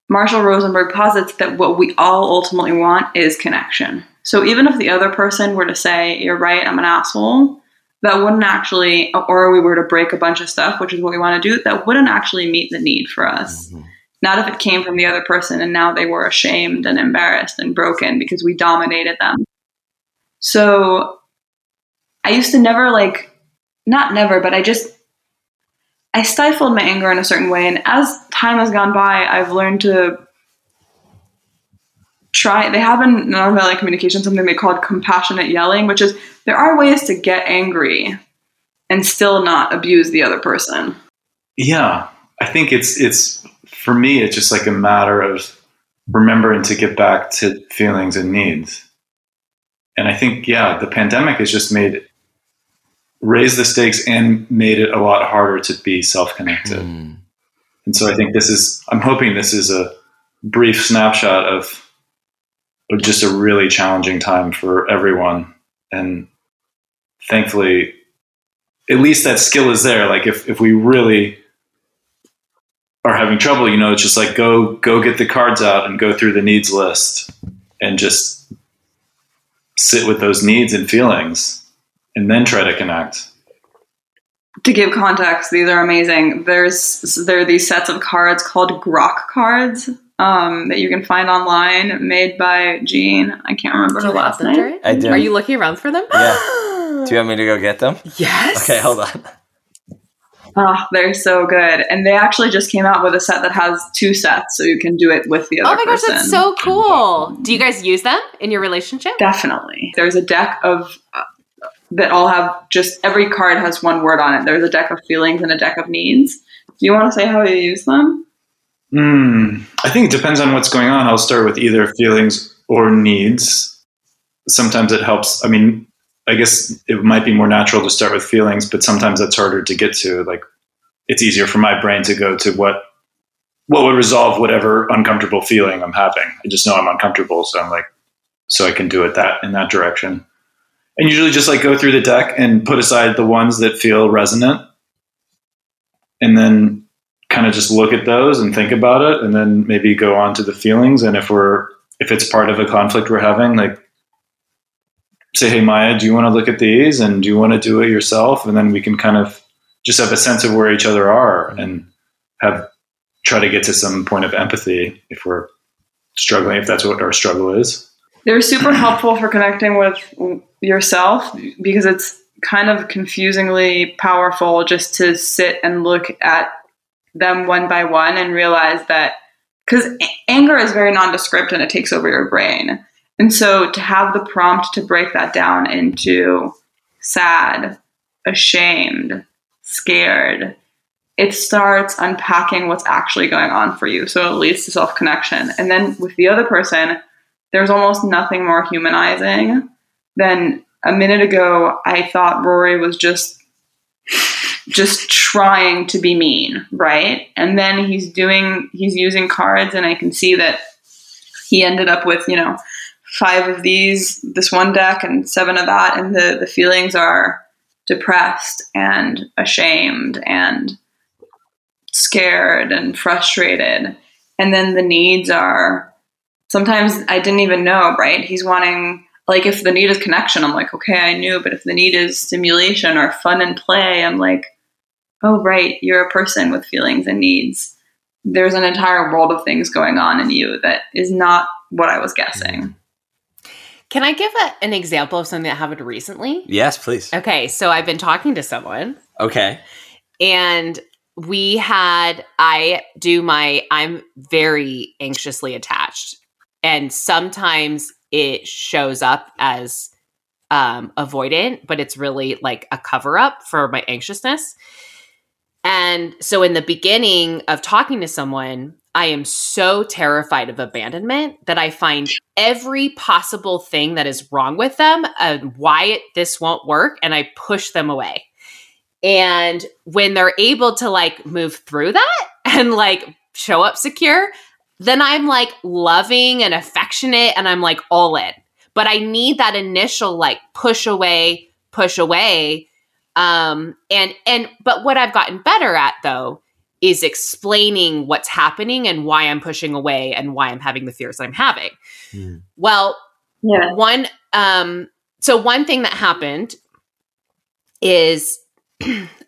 Marshall Rosenberg posits that what we all ultimately want is connection. So even if the other person were to say, You're right, I'm an asshole, that wouldn't actually, or we were to break a bunch of stuff, which is what we want to do, that wouldn't actually meet the need for us. Mm-hmm. Not if it came from the other person and now they were ashamed and embarrassed and broken because we dominated them. So I used to never like, not never, but I just, I stifled my anger in a certain way. And as time has gone by, I've learned to try, they have in nonviolent communication something they called compassionate yelling, which is there are ways to get angry and still not abuse the other person. Yeah, I think it's it's for me. It's just like a matter of remembering to get back to feelings and needs. And I think yeah, the pandemic has just made raised the stakes and made it a lot harder to be self-connected. Mm. And so I think this is I'm hoping this is a brief snapshot of of just a really challenging time for everyone. And thankfully at least that skill is there. Like if, if we really are having trouble, you know, it's just like go go get the cards out and go through the needs list and just sit with those needs and feelings and then try to connect. To give context, these are amazing. There's there are these sets of cards called Grok cards, um, that you can find online, made by Jean. I can't remember Do her last name. Jared? I do. Are you looking around for them? Yeah. Do you want me to go get them? yes. Okay, hold on. Oh, they're so good. And they actually just came out with a set that has two sets, so you can do it with the other Oh my gosh, that's so cool. Do you guys use them in your relationship? Definitely. There's a deck of uh, that all have just every card has one word on it. There's a deck of feelings and a deck of needs. Do you want to say how you use them? Hmm. I think it depends on what's going on. I'll start with either feelings or needs. Sometimes it helps. I mean, I guess it might be more natural to start with feelings, but sometimes that's harder to get to. Like, it's easier for my brain to go to what what would resolve whatever uncomfortable feeling I'm having. I just know I'm uncomfortable, so I'm like, so I can do it that in that direction. And usually, just like go through the deck and put aside the ones that feel resonant, and then kind of just look at those and think about it and then maybe go on to the feelings. And if we're if it's part of a conflict we're having like say hey maya do you want to look at these and do you want to do it yourself? And then we can kind of just have a sense of where each other are and have try to get to some point of empathy if we're struggling if that's what our struggle is. They're super helpful for connecting with yourself because it's kind of confusingly powerful just to sit and look at them one by one and realize that because anger is very nondescript and it takes over your brain. And so to have the prompt to break that down into sad, ashamed, scared, it starts unpacking what's actually going on for you. So it leads to self connection. And then with the other person, there's almost nothing more humanizing than a minute ago I thought Rory was just just trying to be mean, right? And then he's doing he's using cards and I can see that he ended up with, you know, five of these this one deck and seven of that and the the feelings are depressed and ashamed and scared and frustrated. And then the needs are sometimes I didn't even know, right? He's wanting like if the need is connection, I'm like, okay, I knew, but if the need is stimulation or fun and play, I'm like, oh right, you're a person with feelings and needs. There's an entire world of things going on in you that is not what I was guessing. Can I give a, an example of something that happened recently? Yes, please. Okay, so I've been talking to someone Okay. and we had I do my I'm very anxiously attached and sometimes it shows up as um avoidant but it's really like a cover up for my anxiousness. And so in the beginning of talking to someone, I am so terrified of abandonment that I find every possible thing that is wrong with them and why it, this won't work and I push them away. And when they're able to like move through that and like show up secure, then I'm like loving and affectionate and I'm like all in. But I need that initial like push away, push away. Um and and but what I've gotten better at though is explaining what's happening and why I'm pushing away and why I'm having the fears that I'm having. Hmm. Well, Yeah. one um so one thing that happened is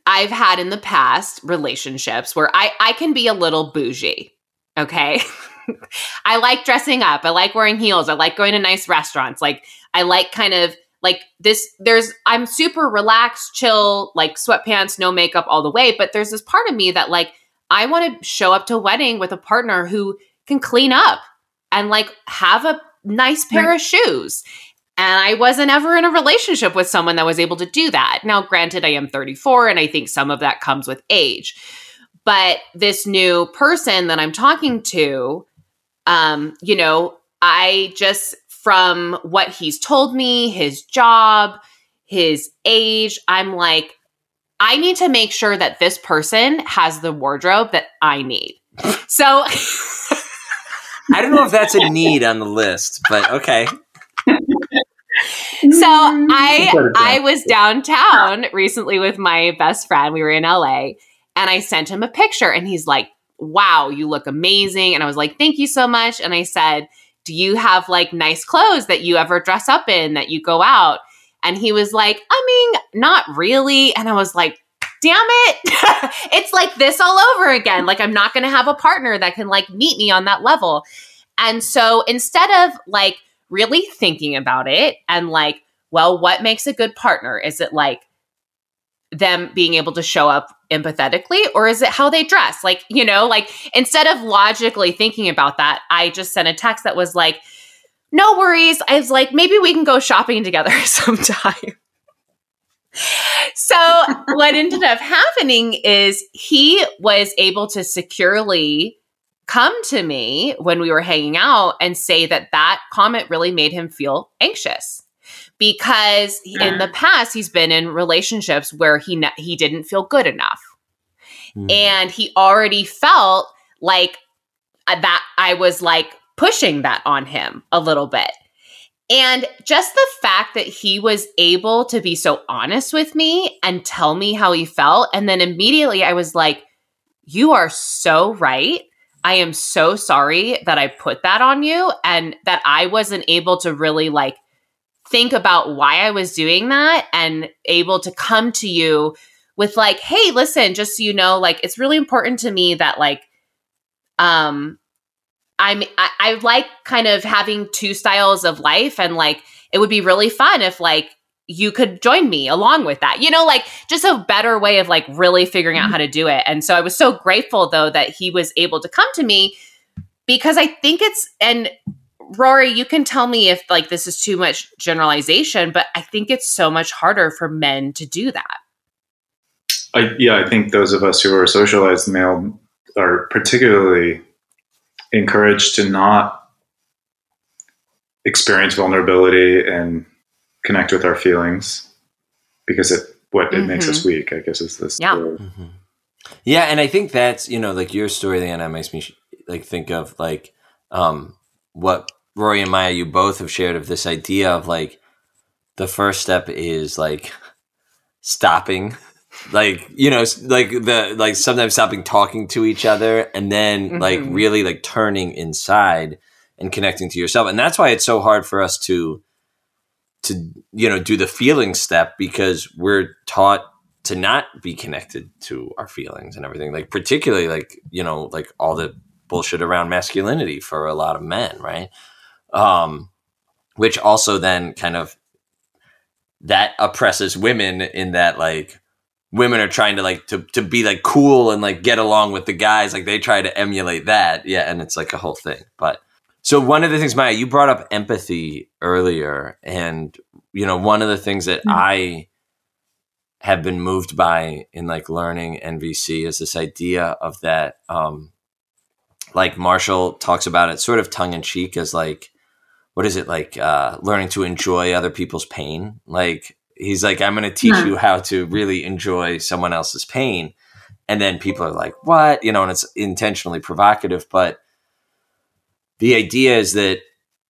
I've had in the past relationships where I I can be a little bougie. Okay? I like dressing up. I like wearing heels. I like going to nice restaurants. Like I like kind of like this there's I'm super relaxed, chill, like sweatpants, no makeup all the way, but there's this part of me that like I want to show up to a wedding with a partner who can clean up and like have a nice pair of shoes. And I wasn't ever in a relationship with someone that was able to do that. Now, granted, I am 34, and I think some of that comes with age. But this new person that I'm talking to, um, you know, I just, from what he's told me, his job, his age, I'm like, I need to make sure that this person has the wardrobe that I need. So, I don't know if that's a need on the list, but okay. So mm-hmm. I I was downtown recently with my best friend. We were in LA and I sent him a picture and he's like, "Wow, you look amazing." And I was like, "Thank you so much." And I said, "Do you have like nice clothes that you ever dress up in that you go out?" And he was like, "I mean, not really." And I was like, damn it. it's like this all over again. Like I'm not going to have a partner that can like meet me on that level. And so instead of like really thinking about it and like, well, what makes a good partner? Is it like them being able to show up empathetically or is it how they dress? Like, you know, like instead of logically thinking about that, I just sent a text that was like, no worries. I was like, maybe we can go shopping together sometime. so what ended up happening is he was able to securely come to me when we were hanging out and say that that comment really made him feel anxious because yeah. in the past he's been in relationships where he ne- he didn't feel good enough mm. and he already felt like uh, that I was like pushing that on him a little bit and just the fact that he was able to be so honest with me and tell me how he felt. And then immediately I was like, You are so right. I am so sorry that I put that on you and that I wasn't able to really like think about why I was doing that and able to come to you with like, hey, listen, just so you know, like it's really important to me that like um I'm I, I like kind of having two styles of life and like it would be really fun if like you could join me along with that. You know, like just a better way of like really figuring out mm-hmm. how to do it. And so I was so grateful though that he was able to come to me because I think it's and Rory, you can tell me if like this is too much generalization, but I think it's so much harder for men to do that. I, yeah, I think those of us who are socialized male are particularly encouraged to not experience vulnerability and connect with our feelings because it what it mm-hmm. makes us mm-hmm. weak i guess is this yeah mm-hmm. yeah and i think that's you know like your story Leanna makes me like think of like um what rory and maya you both have shared of this idea of like the first step is like stopping. Like you know like the like sometimes stopping talking to each other and then mm-hmm. like really like turning inside and connecting to yourself. And that's why it's so hard for us to to you know do the feeling step because we're taught to not be connected to our feelings and everything. Like particularly like you know like all the bullshit around masculinity for a lot of men right um which also then kind of that oppresses women in that like women are trying to like to, to be like cool and like get along with the guys. Like they try to emulate that. Yeah and it's like a whole thing. But so one of the things maya you brought up empathy earlier. And you know one of the things that mm-hmm. i have been moved by in like learning nvc is this idea of that um like marshall talks about it sort of tongue-in-cheek as like what is it like uh learning to enjoy other people's pain like he's like, I'm going to teach you how to really enjoy someone else's pain. And then people are like, what? You know, and it's intentionally provocative. But the idea is that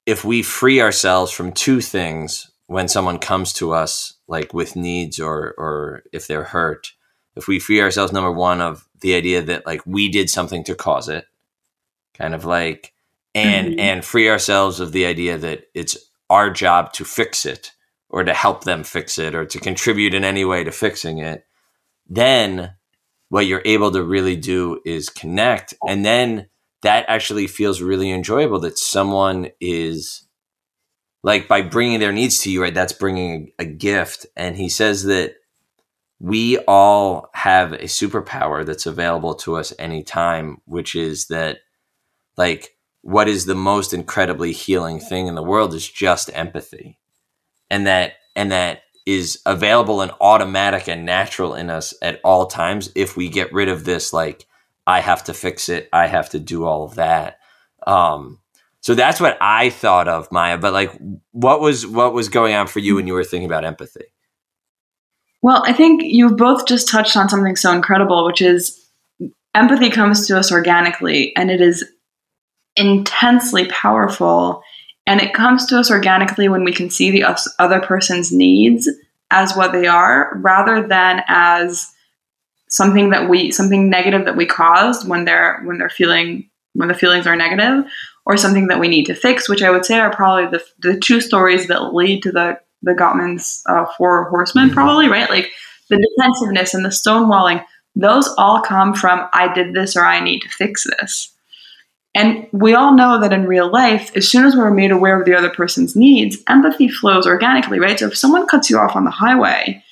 if we free ourselves from two things when someone comes to us, like with needs or, or if they're hurt, if we free ourselves, number one, of the idea that like we did something to cause it, kind of like, and, mm-hmm. and free ourselves of the idea that it's our job to fix it or to help them fix it or to contribute in any way to fixing it, then what you're able to really do is connect. And then that actually feels really enjoyable that someone is like by bringing their needs to you, right? That's bringing a gift. And he says that we all have a superpower that's available to us anytime, which is that like what is the most incredibly healing thing in the world is just empathy. And that and that is available and automatic and natural in us at all times if we get rid of this like i have to fix it i have to do all of that. Um so that's what i thought of maya but like what was what was going on for you when you were thinking about empathy? Well i think you've both just touched on something so incredible which is empathy comes to us organically and it is intensely powerful and it comes to us organically when we can see the other person's needs as what they are rather than as something that we something negative that we caused when they're when they're feeling when the feelings are negative or something that we need to fix which i would say are probably the, the two stories that lead to the the gottman's uh, four horsemen mm-hmm. probably right like the defensiveness and the stonewalling, those all come from I did this or I need to fix this. And we all know that in real life, as soon as we're made aware of the other person's needs, empathy flows organically, right? So if someone cuts you off on the highway,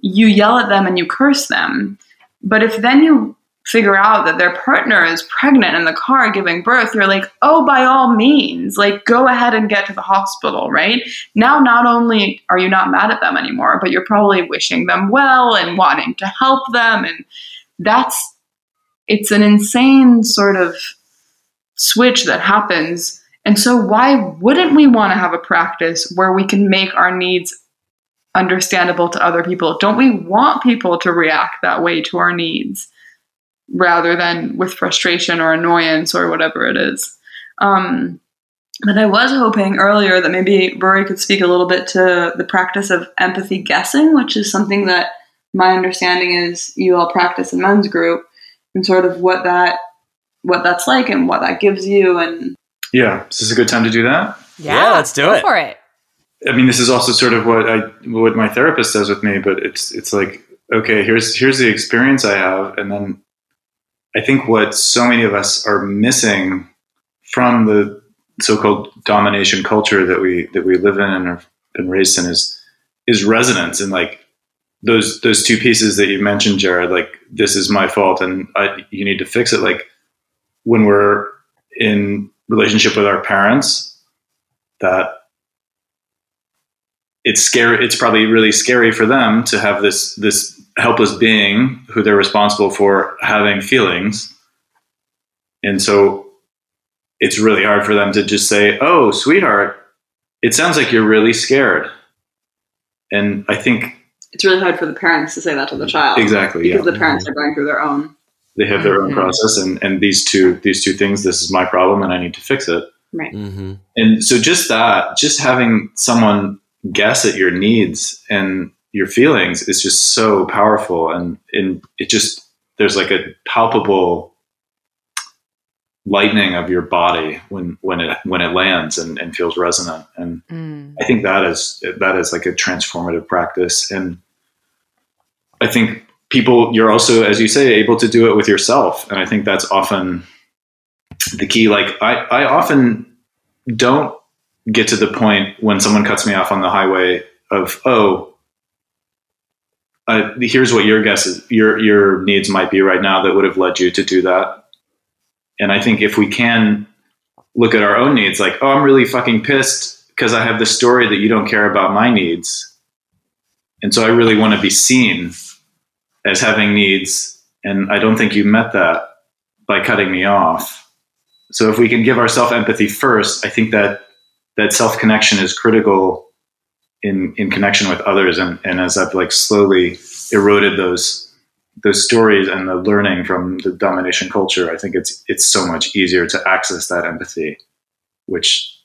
you yell at them and you curse them. But if then you figure out that their partner is pregnant in the car giving birth, you're like, oh, by all means, like go ahead and get to the hospital, right? Now, not only are you not mad at them anymore, but you're probably wishing them well and wanting to help them. And that's, it's an insane sort of switch that happens. And so, why wouldn't we want to have a practice where we can make our needs understandable to other people? Don't we want people to react that way to our needs? rather than with frustration or annoyance or whatever it is. Um, but I was hoping earlier that maybe Rory could speak a little bit to the practice of empathy guessing, which is something that my understanding is you all practice in men's group, and sort of what that what that's like and what that gives you. And yeah, is this a good time to do that? Yeah, Yeah, let's do go it. for it. I mean, this is also sort of what I what my therapist does with me, but it's it's like okay, here's here's the experience I have, and then I think what so many of us are missing from the so-called domination culture that we that we live in and have been raised in is is resonance and like those those two pieces that you mentioned, Jared. Like this is my fault and I, you need to fix it. Like when we're in relationship with our parents, that it's scary. It's probably really scary for them to have this this helpless being who they're responsible for having feelings, and so it's really hard for them to just say, "Oh, sweetheart, it sounds like you're really scared." And I think it's really hard for the parents to say that to the child. exactly, Because yeah, the parents are going through their own. They have their own Mhm. process, and and these two these two things. This is my problem, and I need to fix it. Right. Mm-hmm. And so just that, just having someone guess at your needs and your feelings is just so powerful. And, and it just, there's like a palpable lightening of your body when, when it, when it lands and, and feels resonant. And Mm. I think that is, that is like a transformative practice. And I think people, you're also, as you say, able to do it with yourself. And I think that's often the key. Like I, I often don't get to the point when someone cuts me off on the highway of oh uh, here's what your guess is your your needs might be right now that would have led you to do that and i think if we can look at our own needs like oh i'm really fucking pissed because i have this story that you don't care about my needs and so i really want to be seen as having needs and i don't think you met that by cutting me off. So if we can give ourselves empathy first i think that that self connection is critical in in connection with others and and as i've like slowly eroded those those stories and the learning from the domination culture i think it's it's so much easier to access that empathy which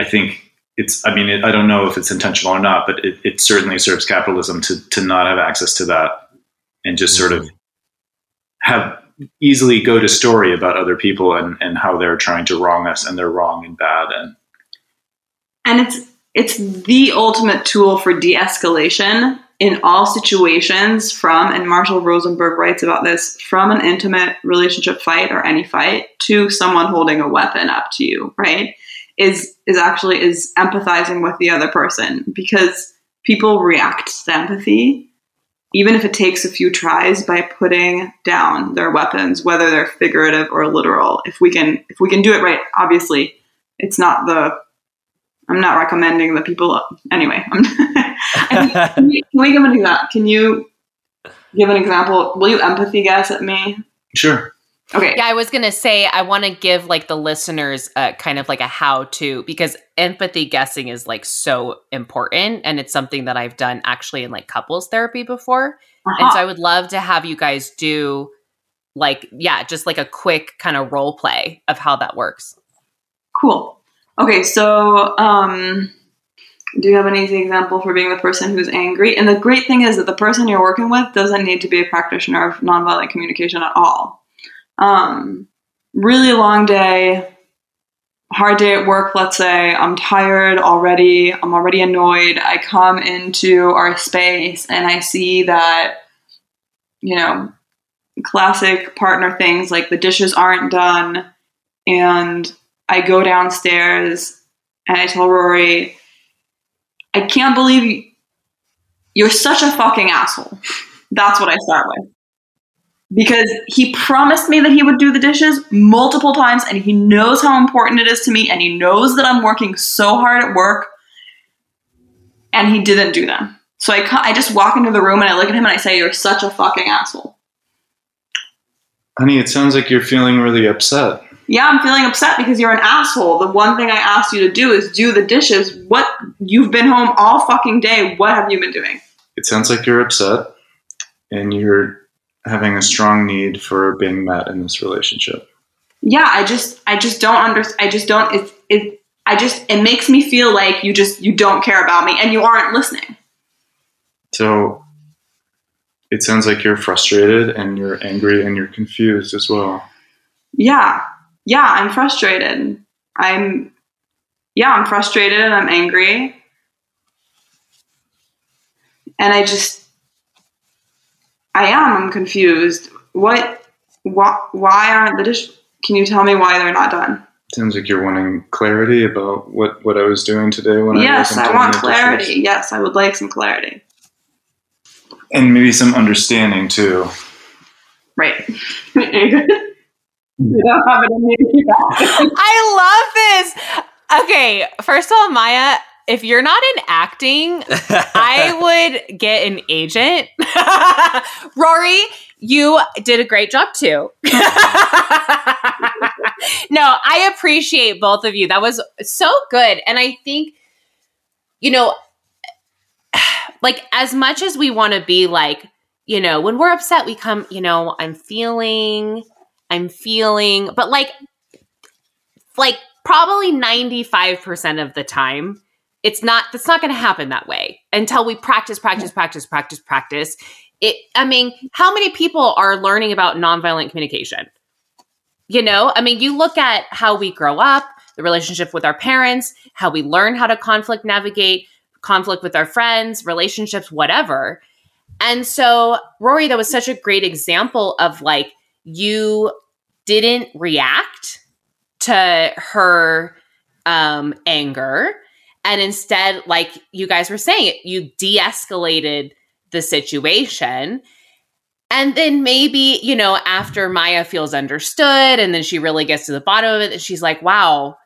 i think it's i mean it, i don't know if it's intentional or not but it, it certainly serves capitalism to to not have access to that and just sort of mm-hmm. have easily go to story about other people and and how they're trying to wrong us and they're wrong and bad and And it's it's the ultimate tool for de-escalation in all situations from and Marshall Rosenberg writes about this from an intimate relationship fight or any fight to someone holding a weapon up to you, right? Is is actually is empathizing with the other person because people react to empathy even if it takes a few tries by putting down their weapons whether they're figurative or literal. If we can if we can do it right obviously it's not the i'm not recommending that people anyway I think- can, we, can we give an example can you give an example? Will you empathy guess at me? Sure okay Yeah, I was gonna say I want to give like the listeners uh, kind of like a how to because empathy guessing is like so important and it's something that I've done actually in like couples therapy before. And so Uh-huh. I would love to have you guys do like yeah, just like a quick kind of role play of how that works. Cool. Okay, so um, do you have an easy example for being the person who's angry? And the great thing is that the person you're working with doesn't need to be a practitioner of nonviolent communication at all. Um, really long day, hard day at work, let's say, I'm tired already, I'm already annoyed. I come into our space and I see that, you know, classic partner things like the dishes aren't done. And I go downstairs and I tell Rory, I can't believe you're such a fucking asshole. That's what I start with. Because he promised me that he would do the dishes multiple times and he knows how important it is to me and he knows that I'm working so hard at work and he didn't do them. So I, I just walk into the room and I look at him and I say, You're such a fucking asshole. Honey, it sounds like you're feeling really upset. Yeah, I'm feeling upset because you're an asshole. The one thing I asked you to do is do the dishes. What? You've been home all fucking day. What have you been doing? It sounds like you're upset and you're having a strong need for being met in this relationship. Yeah, I just I just don't understand. I just don't It's it I just it makes me feel like you just you don't care about me and you aren't listening. So it sounds like you're frustrated and you're angry and you're confused as well. Yeah. Yeah, I'm frustrated. I'm yeah, I'm frustrated and I'm angry. And I just I am. I'm confused. What? Why, why aren't the dish? Can you tell me why they're not done? Sounds like you're wanting clarity about what what I was doing today when yes, I I wasn't want doing the clarity. dishes. Yes, I would like some clarity. and maybe some understanding too. Right. you don't have it in you. I love this. Okay, first of all, Maya, if you're not in acting, I would get an agent. Rory, you did a great job too. no, I appreciate both of you. That was so good. And I think, you know, like as much as we want to be like, you know, when we're upset, we come, you know, I'm feeling, I'm feeling, but like, like probably 95% of the time, it's not that's not going to happen that way until we practice practice practice practice practice. It i mean how many people are learning about nonviolent communication? You know i mean you look at how we grow up the relationship with our parents how we learn how to conflict navigate conflict with our friends relationships whatever. And so rory that was such a great example of like you didn't react to her um anger and instead like you guys were saying you de-escalated the situation. And then maybe you know after maya feels understood and then she really gets to the bottom of it and she's like wow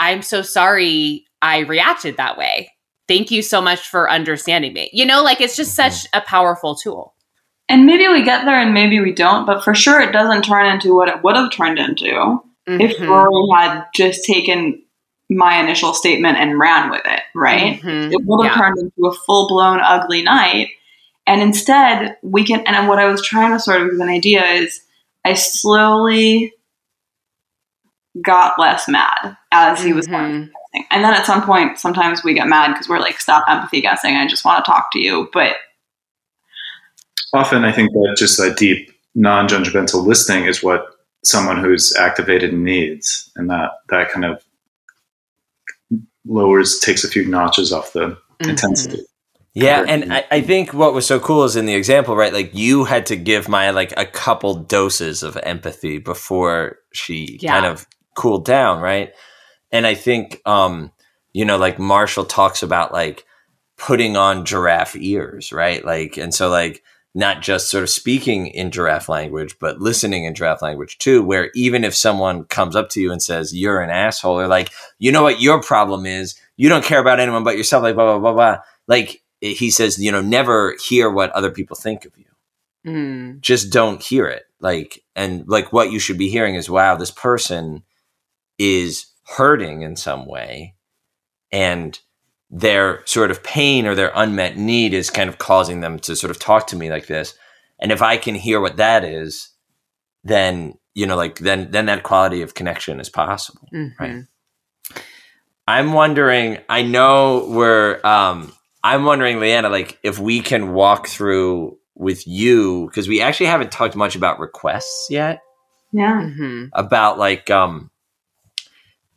i'm so sorry i reacted that way. Thank you so much for understanding me. You know like it's just such a powerful tool. And maybe we get there and maybe we don't, but for sure it doesn't turn into what it would have turned into if Mhm. Rory had just taken my initial statement and ran with it, right? Mhm. It would have Yeah. turned into a full blown ugly night. And instead, we can, and what I was trying to sort of give an idea is I slowly got less mad as he was going Mhm. thing. And then at some point, sometimes we get mad because we're like, stop empathy guessing. I just want to talk to you. But Often, I think that just that deep, non-judgmental listening is what someone who's activated needs, and that that kind of lowers, takes a few notches off the Mhm. intensity. Yeah, and I, I think what was so cool is in the example, right? Like you had to give Maya like a couple doses of empathy before she Yeah. kind of cooled down, right? And I think um, you know, like Marshall talks about like putting on giraffe ears, right? Like and so like not just sort of speaking in giraffe language, but listening in giraffe language too, where even if someone comes up to you and says, You're an asshole, or like, you know what your problem is, you don't care about anyone but yourself, like blah blah blah blah. Like he says, you know, never hear what other people think of you. Mm. Just don't hear it. Like, and like what you should be hearing is, wow, this person is hurting in some way. And their sort of pain or their unmet need is kind of causing them to sort of talk to me like this. And if I can hear what that is, then, you know, like then then that quality of connection is possible. Mhm. Right. I'm wondering, I know we're um I'm wondering, Leanna, like if we can walk through with you, because we actually haven't talked much about requests yet. yeah, Mhm. About like um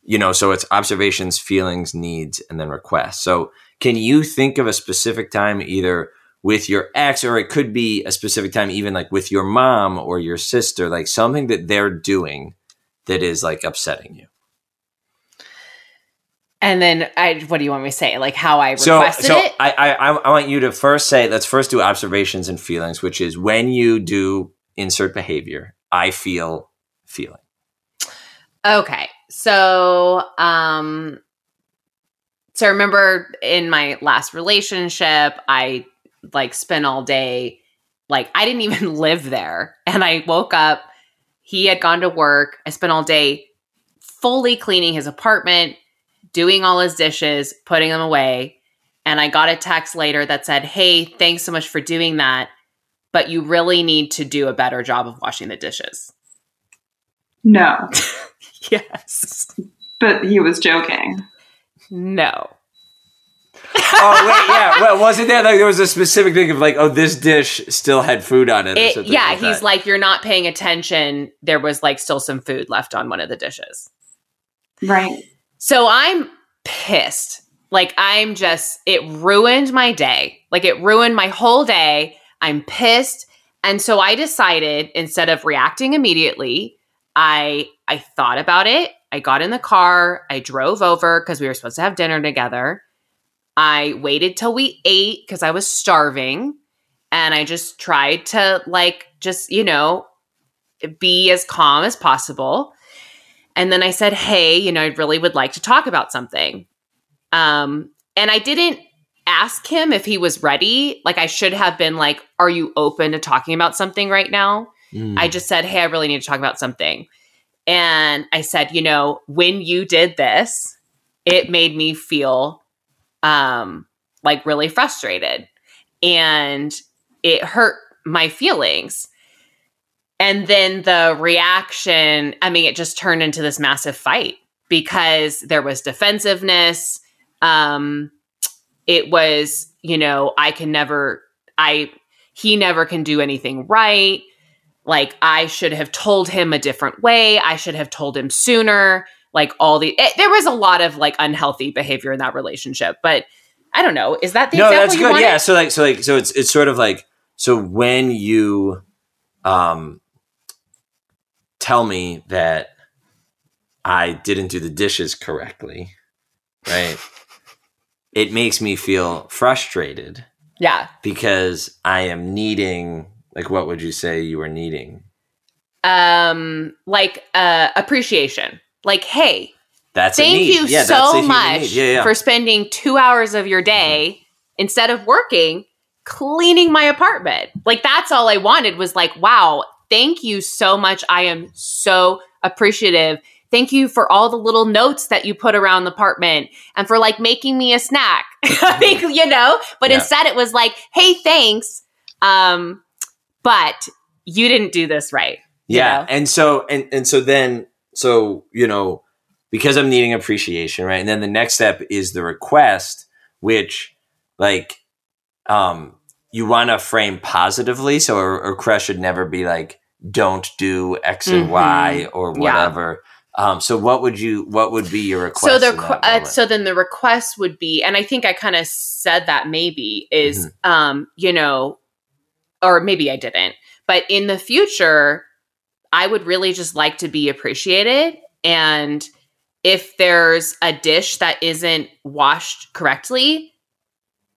you know, so it's observations, feelings, needs, and then requests. So can you think of a specific time either with your ex or it could be a specific time even like with your mom or your sister, like something that they're doing that is like upsetting you? And then I, what do you want me to say? Like how I So, requested so it? I, I, I want you to first say, let's first do observations and feelings, which is when you do insert behavior, I feel feeling. Okay. So, um, so remember in my last relationship, I like spent all day, like I didn't even live there. And I woke up, he had gone to work. I spent all day fully cleaning his apartment, doing all his dishes, putting them away. And I got a text later that said, Hey, thanks so much for doing that. But you really need to do a better job of washing the dishes. No, Yes. but he was joking. No. oh wait, yeah. Well, wasn't there like there was a specific thing of like, oh, this dish still had food on it? It, yeah, like he's that. like, you're not paying attention. There was like still some food left on one of the dishes. Right. So I'm pissed. Like, I'm just, it ruined my day. Like, it ruined my whole day. I'm pissed. And so I decided instead of reacting immediately, I I thought about it. I got in the car. I drove over because we were supposed to have dinner together. I waited till we ate because I was starving. And I just tried to, like, just, you know, be as calm as possible. And then I said, Hey, you know, I really would like to talk about something. Um, and I didn't ask him if he was ready. Like, I should have been like, Are you open to talking about something right now? Mm. I just said, Hey, I really need to talk about something. And I said, You know, when you did this, it made me feel um, like really frustrated and it hurt my feelings. And then the reaction, I mean, it just turned into this massive fight because there was defensiveness. Um, it was, you know, I can never, I, he never can do anything right. Like, I should have told him a different way. I should have told him sooner. Like, all the, it, there was a lot of like unhealthy behavior in that relationship. But I don't know. Is that the no, that's good. wanted? Yeah. So like, so like, so it's it's sort of like so when you um tell me that I didn't do the dishes correctly, right? it makes me feel frustrated Yeah. because I am needing like what would you say you were needing? um like uh appreciation like hey That's a thank need. you Yeah, that's a so much need. Yeah, yeah. for spending two hours of your day instead of working cleaning my apartment like that's all i wanted was like wow thank you so much i am so appreciative thank you for all the little notes that you put around the apartment and for like making me a snack i think you know but Yeah. instead it was like hey thanks um but you didn't do this right you yeah know? and so and and so then so you know because i'm needing appreciation right and then the next step is the request which like um you want to frame positively so a, a request should never be like don't do x and Mhm. y or Yeah. whatever um so what would you what would be your request so the in that qu- uh, so then the request would be and i think i kind of said that maybe is Mm-hmm. um you know or maybe i didn't but in the future i would really just like to be appreciated and if there's a dish that isn't washed correctly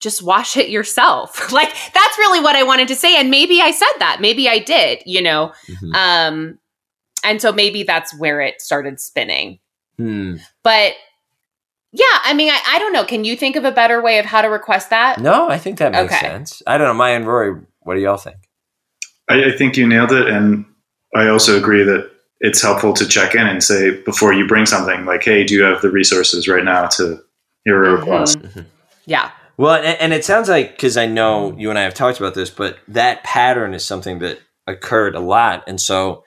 just wash it yourself like that's really what i wanted to say and maybe i said that maybe i did you know Mhm. um and so maybe that's where it started spinning Hmm. but yeah, I mean, I, I don't know. Can you think of a better way of how to request that? no i think that makes Okay. sense i don't know My and rory what do y'all think I, I think you nailed it, and I also agree that it's helpful to check in and say before you bring something like, "Hey, do you have the resources right now to hear a Mhm. request?" Yeah. Well, and, and it sounds like because I know you and I have talked about this, but that pattern is something that occurred a lot, and so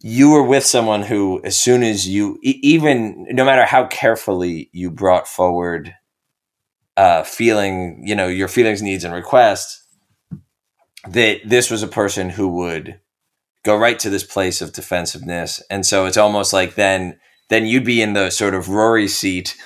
you were with someone who, as soon as you, e- even no matter how carefully you brought forward, uh, feeling, you know, your feelings, needs, and requests, that this was a person who would go right to this place of defensiveness, and so it's almost like then then you'd be in the sort of Rory seat.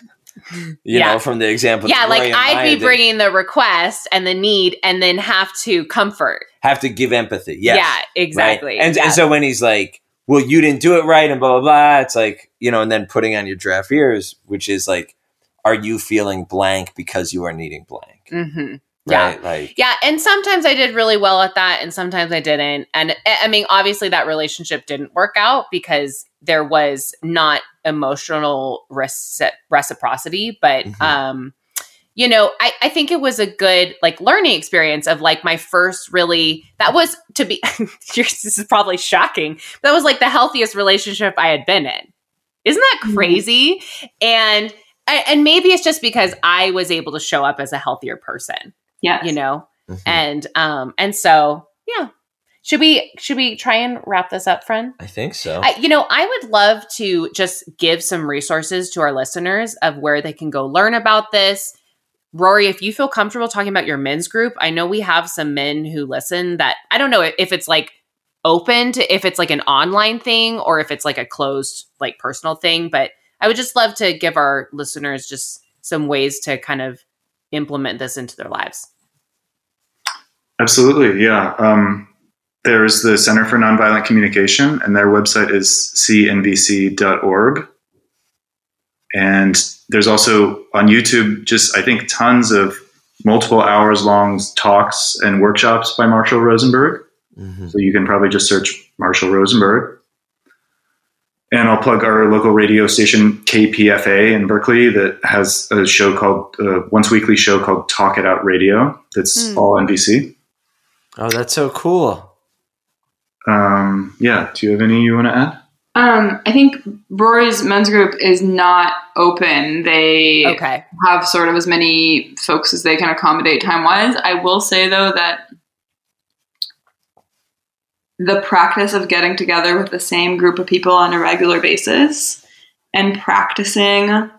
You Yeah. know, from the example. yeah, like I'd be did. bringing the request and the need, and then have to comfort. have to give empathy. Yes. Yeah, right? exactly. And, Yeah. and so when he's like, well, you didn't do it right and blah, blah, blah, it's like, you know, and then putting on your giraffe ears, which is like, are you feeling blank because you are needing blank? Mm-hmm. Hmm Yeah. Right. Like, Yeah, and sometimes I did really well at that, and sometimes I didn't. And I I mean, obviously, that relationship didn't work out because there was not emotional reci- reciprocity. But, Mhm. um, you know, I, I think it was a good like learning experience of like my first really that was to be. this is probably shocking. That was like the healthiest relationship I had been in. Isn't that Mhm. crazy? And and maybe it's just because I was able to show up as a healthier person Yes. you know Mhm. and um and so yeah should we should we try and wrap this up friend I think so. I, you know i would love to just give some resources to our listeners of where they can go learn about this rory if you feel comfortable talking about your men's group i know we have some men who listen that i don't know if it's like open to if it's like an online thing or if it's like a closed like personal thing but i would just love to give our listeners just some ways to kind of implement this into their lives Absolutely, yeah. Um, there's the Center for Nonviolent Communication, and their website is cnvc.org. And there's also on YouTube, just I think tons of multiple hours long talks and workshops by Marshall Rosenberg. Mhm. So you can probably just search Marshall Rosenberg. And I'll plug our local radio station KPFA in Berkeley that has a show called uh, once weekly show called Talk It Out Radio. That's Hmm. all NVC. Oh, that's so cool. Um, yeah. Do you have any you want to add? Um, I think Rory's men's group is not open. They okay have sort of as many folks as they can accommodate time wise. I will say though that the practice of getting together with the same group of people on a regular basis and practicing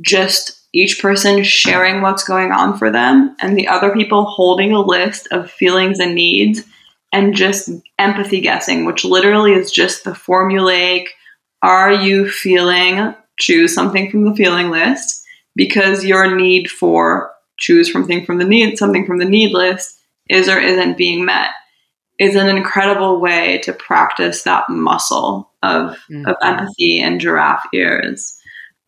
just each person sharing what's going on for them and the other people holding a list of feelings and needs and just empathy guessing, which literally is just the formulaic are you feeling choose something from the feeling list because your need for choose something from the need something from the need list is or isn't being met is an incredible way to practice that muscle of, of empathy and giraffe ears.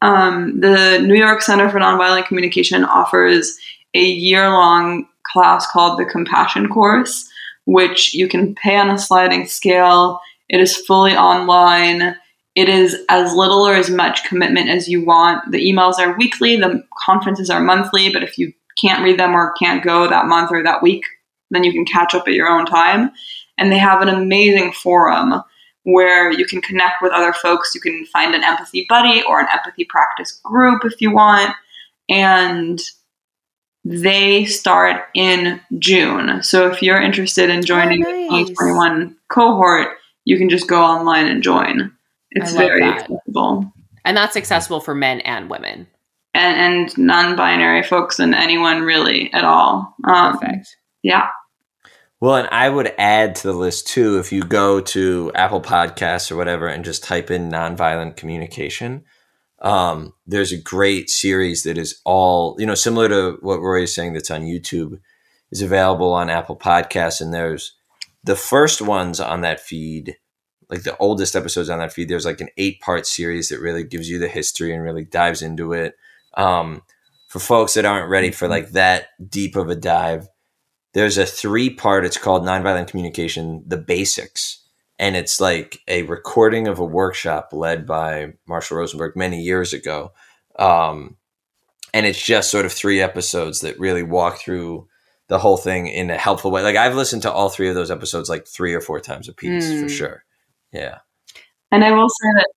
Um, the New York Center for Nonviolent Communication offers a year long class called the Compassion Course, which you can pay on a sliding scale. It is fully online. It is as little or as much commitment as you want. The emails are weekly, the conferences are monthly, but if you can't read them or can't go that month or that week, then you can catch up at your own time. And they have an amazing forum where you can connect with other folks. You can find an empathy buddy or an empathy practice group if you want. And they start in June. So if you're interested in joining Oh, the nice. 2021 cohort, you can just go online and join. It's very that. accessible. and that's accessible for men and women And, and non-binary folks and anyone really at all. Um, perfect Yeah. Well, and I would add to the list too if you go to Apple Podcasts or whatever and just type in nonviolent communication. Um, there's a great series that is all, you know, similar to what Roy is saying that's on YouTube, is available on Apple Podcasts. And there's the first ones on that feed, like the oldest episodes on that feed, there's like an eight part series that really gives you the history and really dives into it. Um, for folks that aren't ready for like that deep of a dive, there's a three part it's called nonviolent communication the basics. And it's like a recording of a workshop led by marshall rosenberg many years ago. Um, and it's just sort of three episodes that really walk through the whole thing in a helpful way. Like i've listened to all three of those episodes like three or four times a piece for Mm. sure. Yeah. And I will say that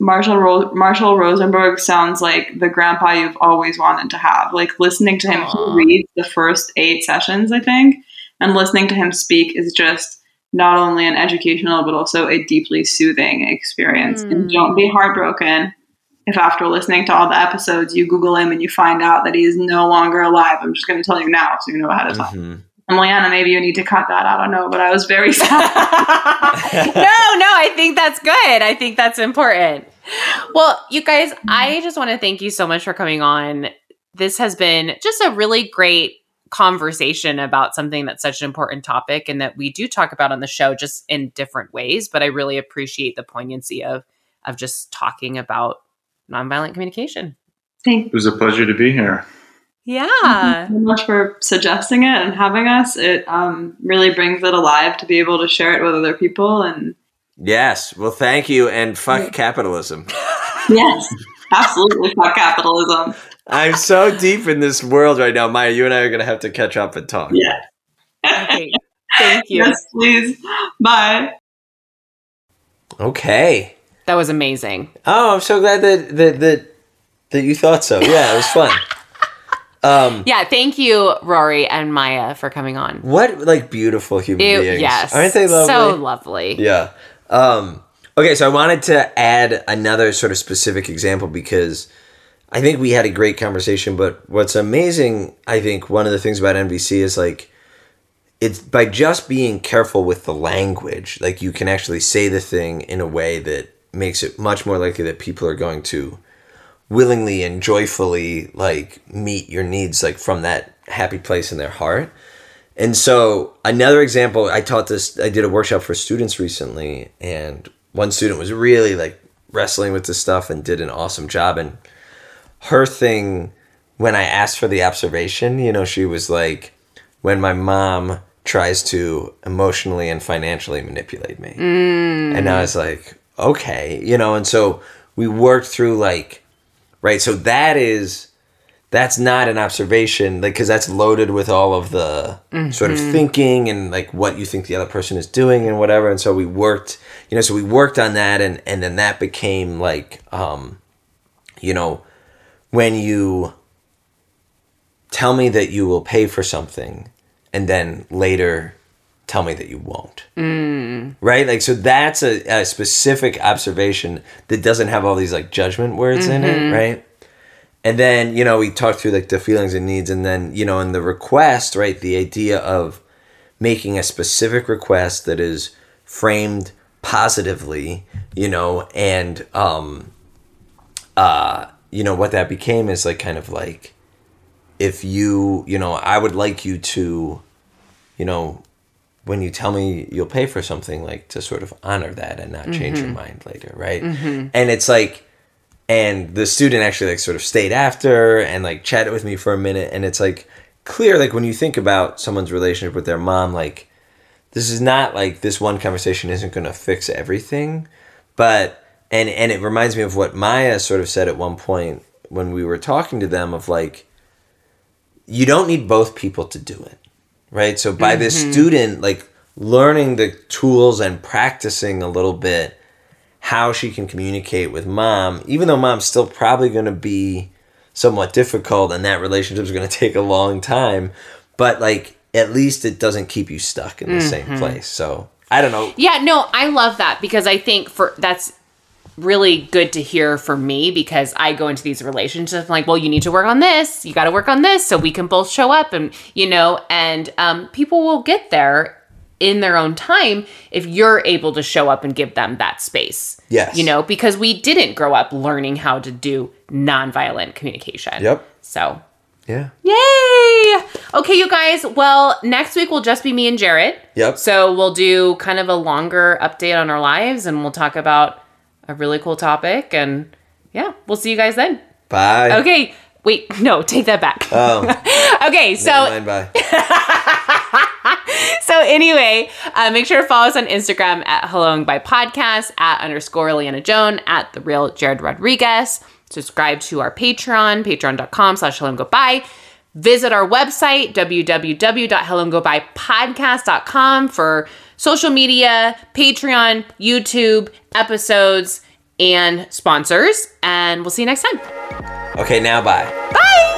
Marshall Ro- Marshall Rosenberg sounds like the grandpa you've always wanted to have. Like listening to him, Aw. he reads the first eight sessions, I think, and listening to him speak is just not only an educational but also a deeply soothing experience. And Mm. don't be heartbroken if after listening to all the episodes you Google him and you find out that he is no longer alive. I'm just going to tell you now so you know ahead of time. And Leanna, maybe you need to cut that. I don't know, but I was very sad. no, no, I think that's good. I think that's important. Well, you guys, I mm-hmm. just want to thank you so much for coming on. This has been just a really great conversation about something that's such an important topic and that we do talk about on the show just in different ways, but I really appreciate the poignancy of of just talking about nonviolent communication. Thank It was a pleasure to be here. Yeah. you so much for suggesting it and having us. It um, really brings it alive to be able to share it with other people. And Yes. Well, thank you, and fuck capitalism. yes, absolutely, fuck capitalism. I'm so deep in this world right now, Maya. You and I are gonna have to catch up and talk. Yeah. Okay. Thank you. yes, please. Bye. Okay. That was amazing. Oh, I'm so glad that that that, that you thought so. Yeah, it was fun. Um, Yeah, thank you, Rory and Maya, for coming on. what like beautiful human It- beings? yes. aren't they lovely? So lovely. Yeah. Um, okay, so I wanted to add another sort of specific example because I think we had a great conversation. But what's amazing, I think, one of the things about NVC is like it's by just being careful with the language, like you can actually say the thing in a way that makes it much more likely that people are going to willingly and joyfully like meet your needs like from that happy place in their heart. And so another example, I taught this. I did a workshop for students recently, and one student was really like wrestling with this stuff and did an awesome job. And her thing, when I asked for the observation, you know, she was like, "When my mom tries to emotionally and financially manipulate me," mm. and I was like, "Okay," you know. And so we worked through like, right. So that is that's not an observation like because that's loaded with all of the sort of thinking and like what you think the other person is doing and whatever and so we worked you know so we worked on that and and then that became like um you know when you tell me that you will pay for something and then later tell me that you won't. Right? Like so that's a, a specific observation that doesn't have all these like judgment words in it right? And then you know we talked through like the feelings and needs and then you know in the request right the idea of making a specific request that is framed positively you know and um uh you know what that became is like kind of like if you you know i would like you to you know when you tell me you'll pay for something like to sort of honor that and not change your mm-hmm. mind later right? Mm-hmm. And it's like and the student actually like sort of stayed after and like chatted with me for a minute and it's like clear like when you think about someone's relationship with their mom like this is not like this one conversation isn't going to fix everything but and and it reminds me of what maya sort of said at one point when we were talking to them of like you don't need both people to do it right so by this mm-hmm. student like learning the tools and practicing a little bit how she can communicate with mom, even though mom's still probably going to be somewhat difficult and that relationship is going to take a long time, but like at least it doesn't keep you stuck in the same mm-hmm. place. So I don't know. Yeah, no, I love that because I think for that's really good to hear for me because I go into these relationships I'm like, well, you need to work on this, you got to work on this, so we can both show up, and you know, and um, people will get there in their own time if you're able to show up and give them that space. Yes. you know, because we didn't grow up learning how to do nonviolent communication. Yep. So Yeah. Yay! Okay, you guys. Well, next week will just be me and Jared. Yep. So we'll do kind of a longer update on our lives and we'll talk about a really cool topic. And yeah, we'll see you guys then. Bye. Okay. Wait, no, take that back. Oh, okay, never so mind, bye. so anyway, uh, make sure to follow us on Instagram at Hello and By Podcast, at underscore Leanna Joan, at the real Jared Rodriguez. Subscribe to our Patreon, patreon.com slash Hello and Go By. Visit our website, www.helloandgobypodcast.com for social media, Patreon, YouTube, episodes, and sponsors. And we'll see you next time. Okay, now bye. Bye!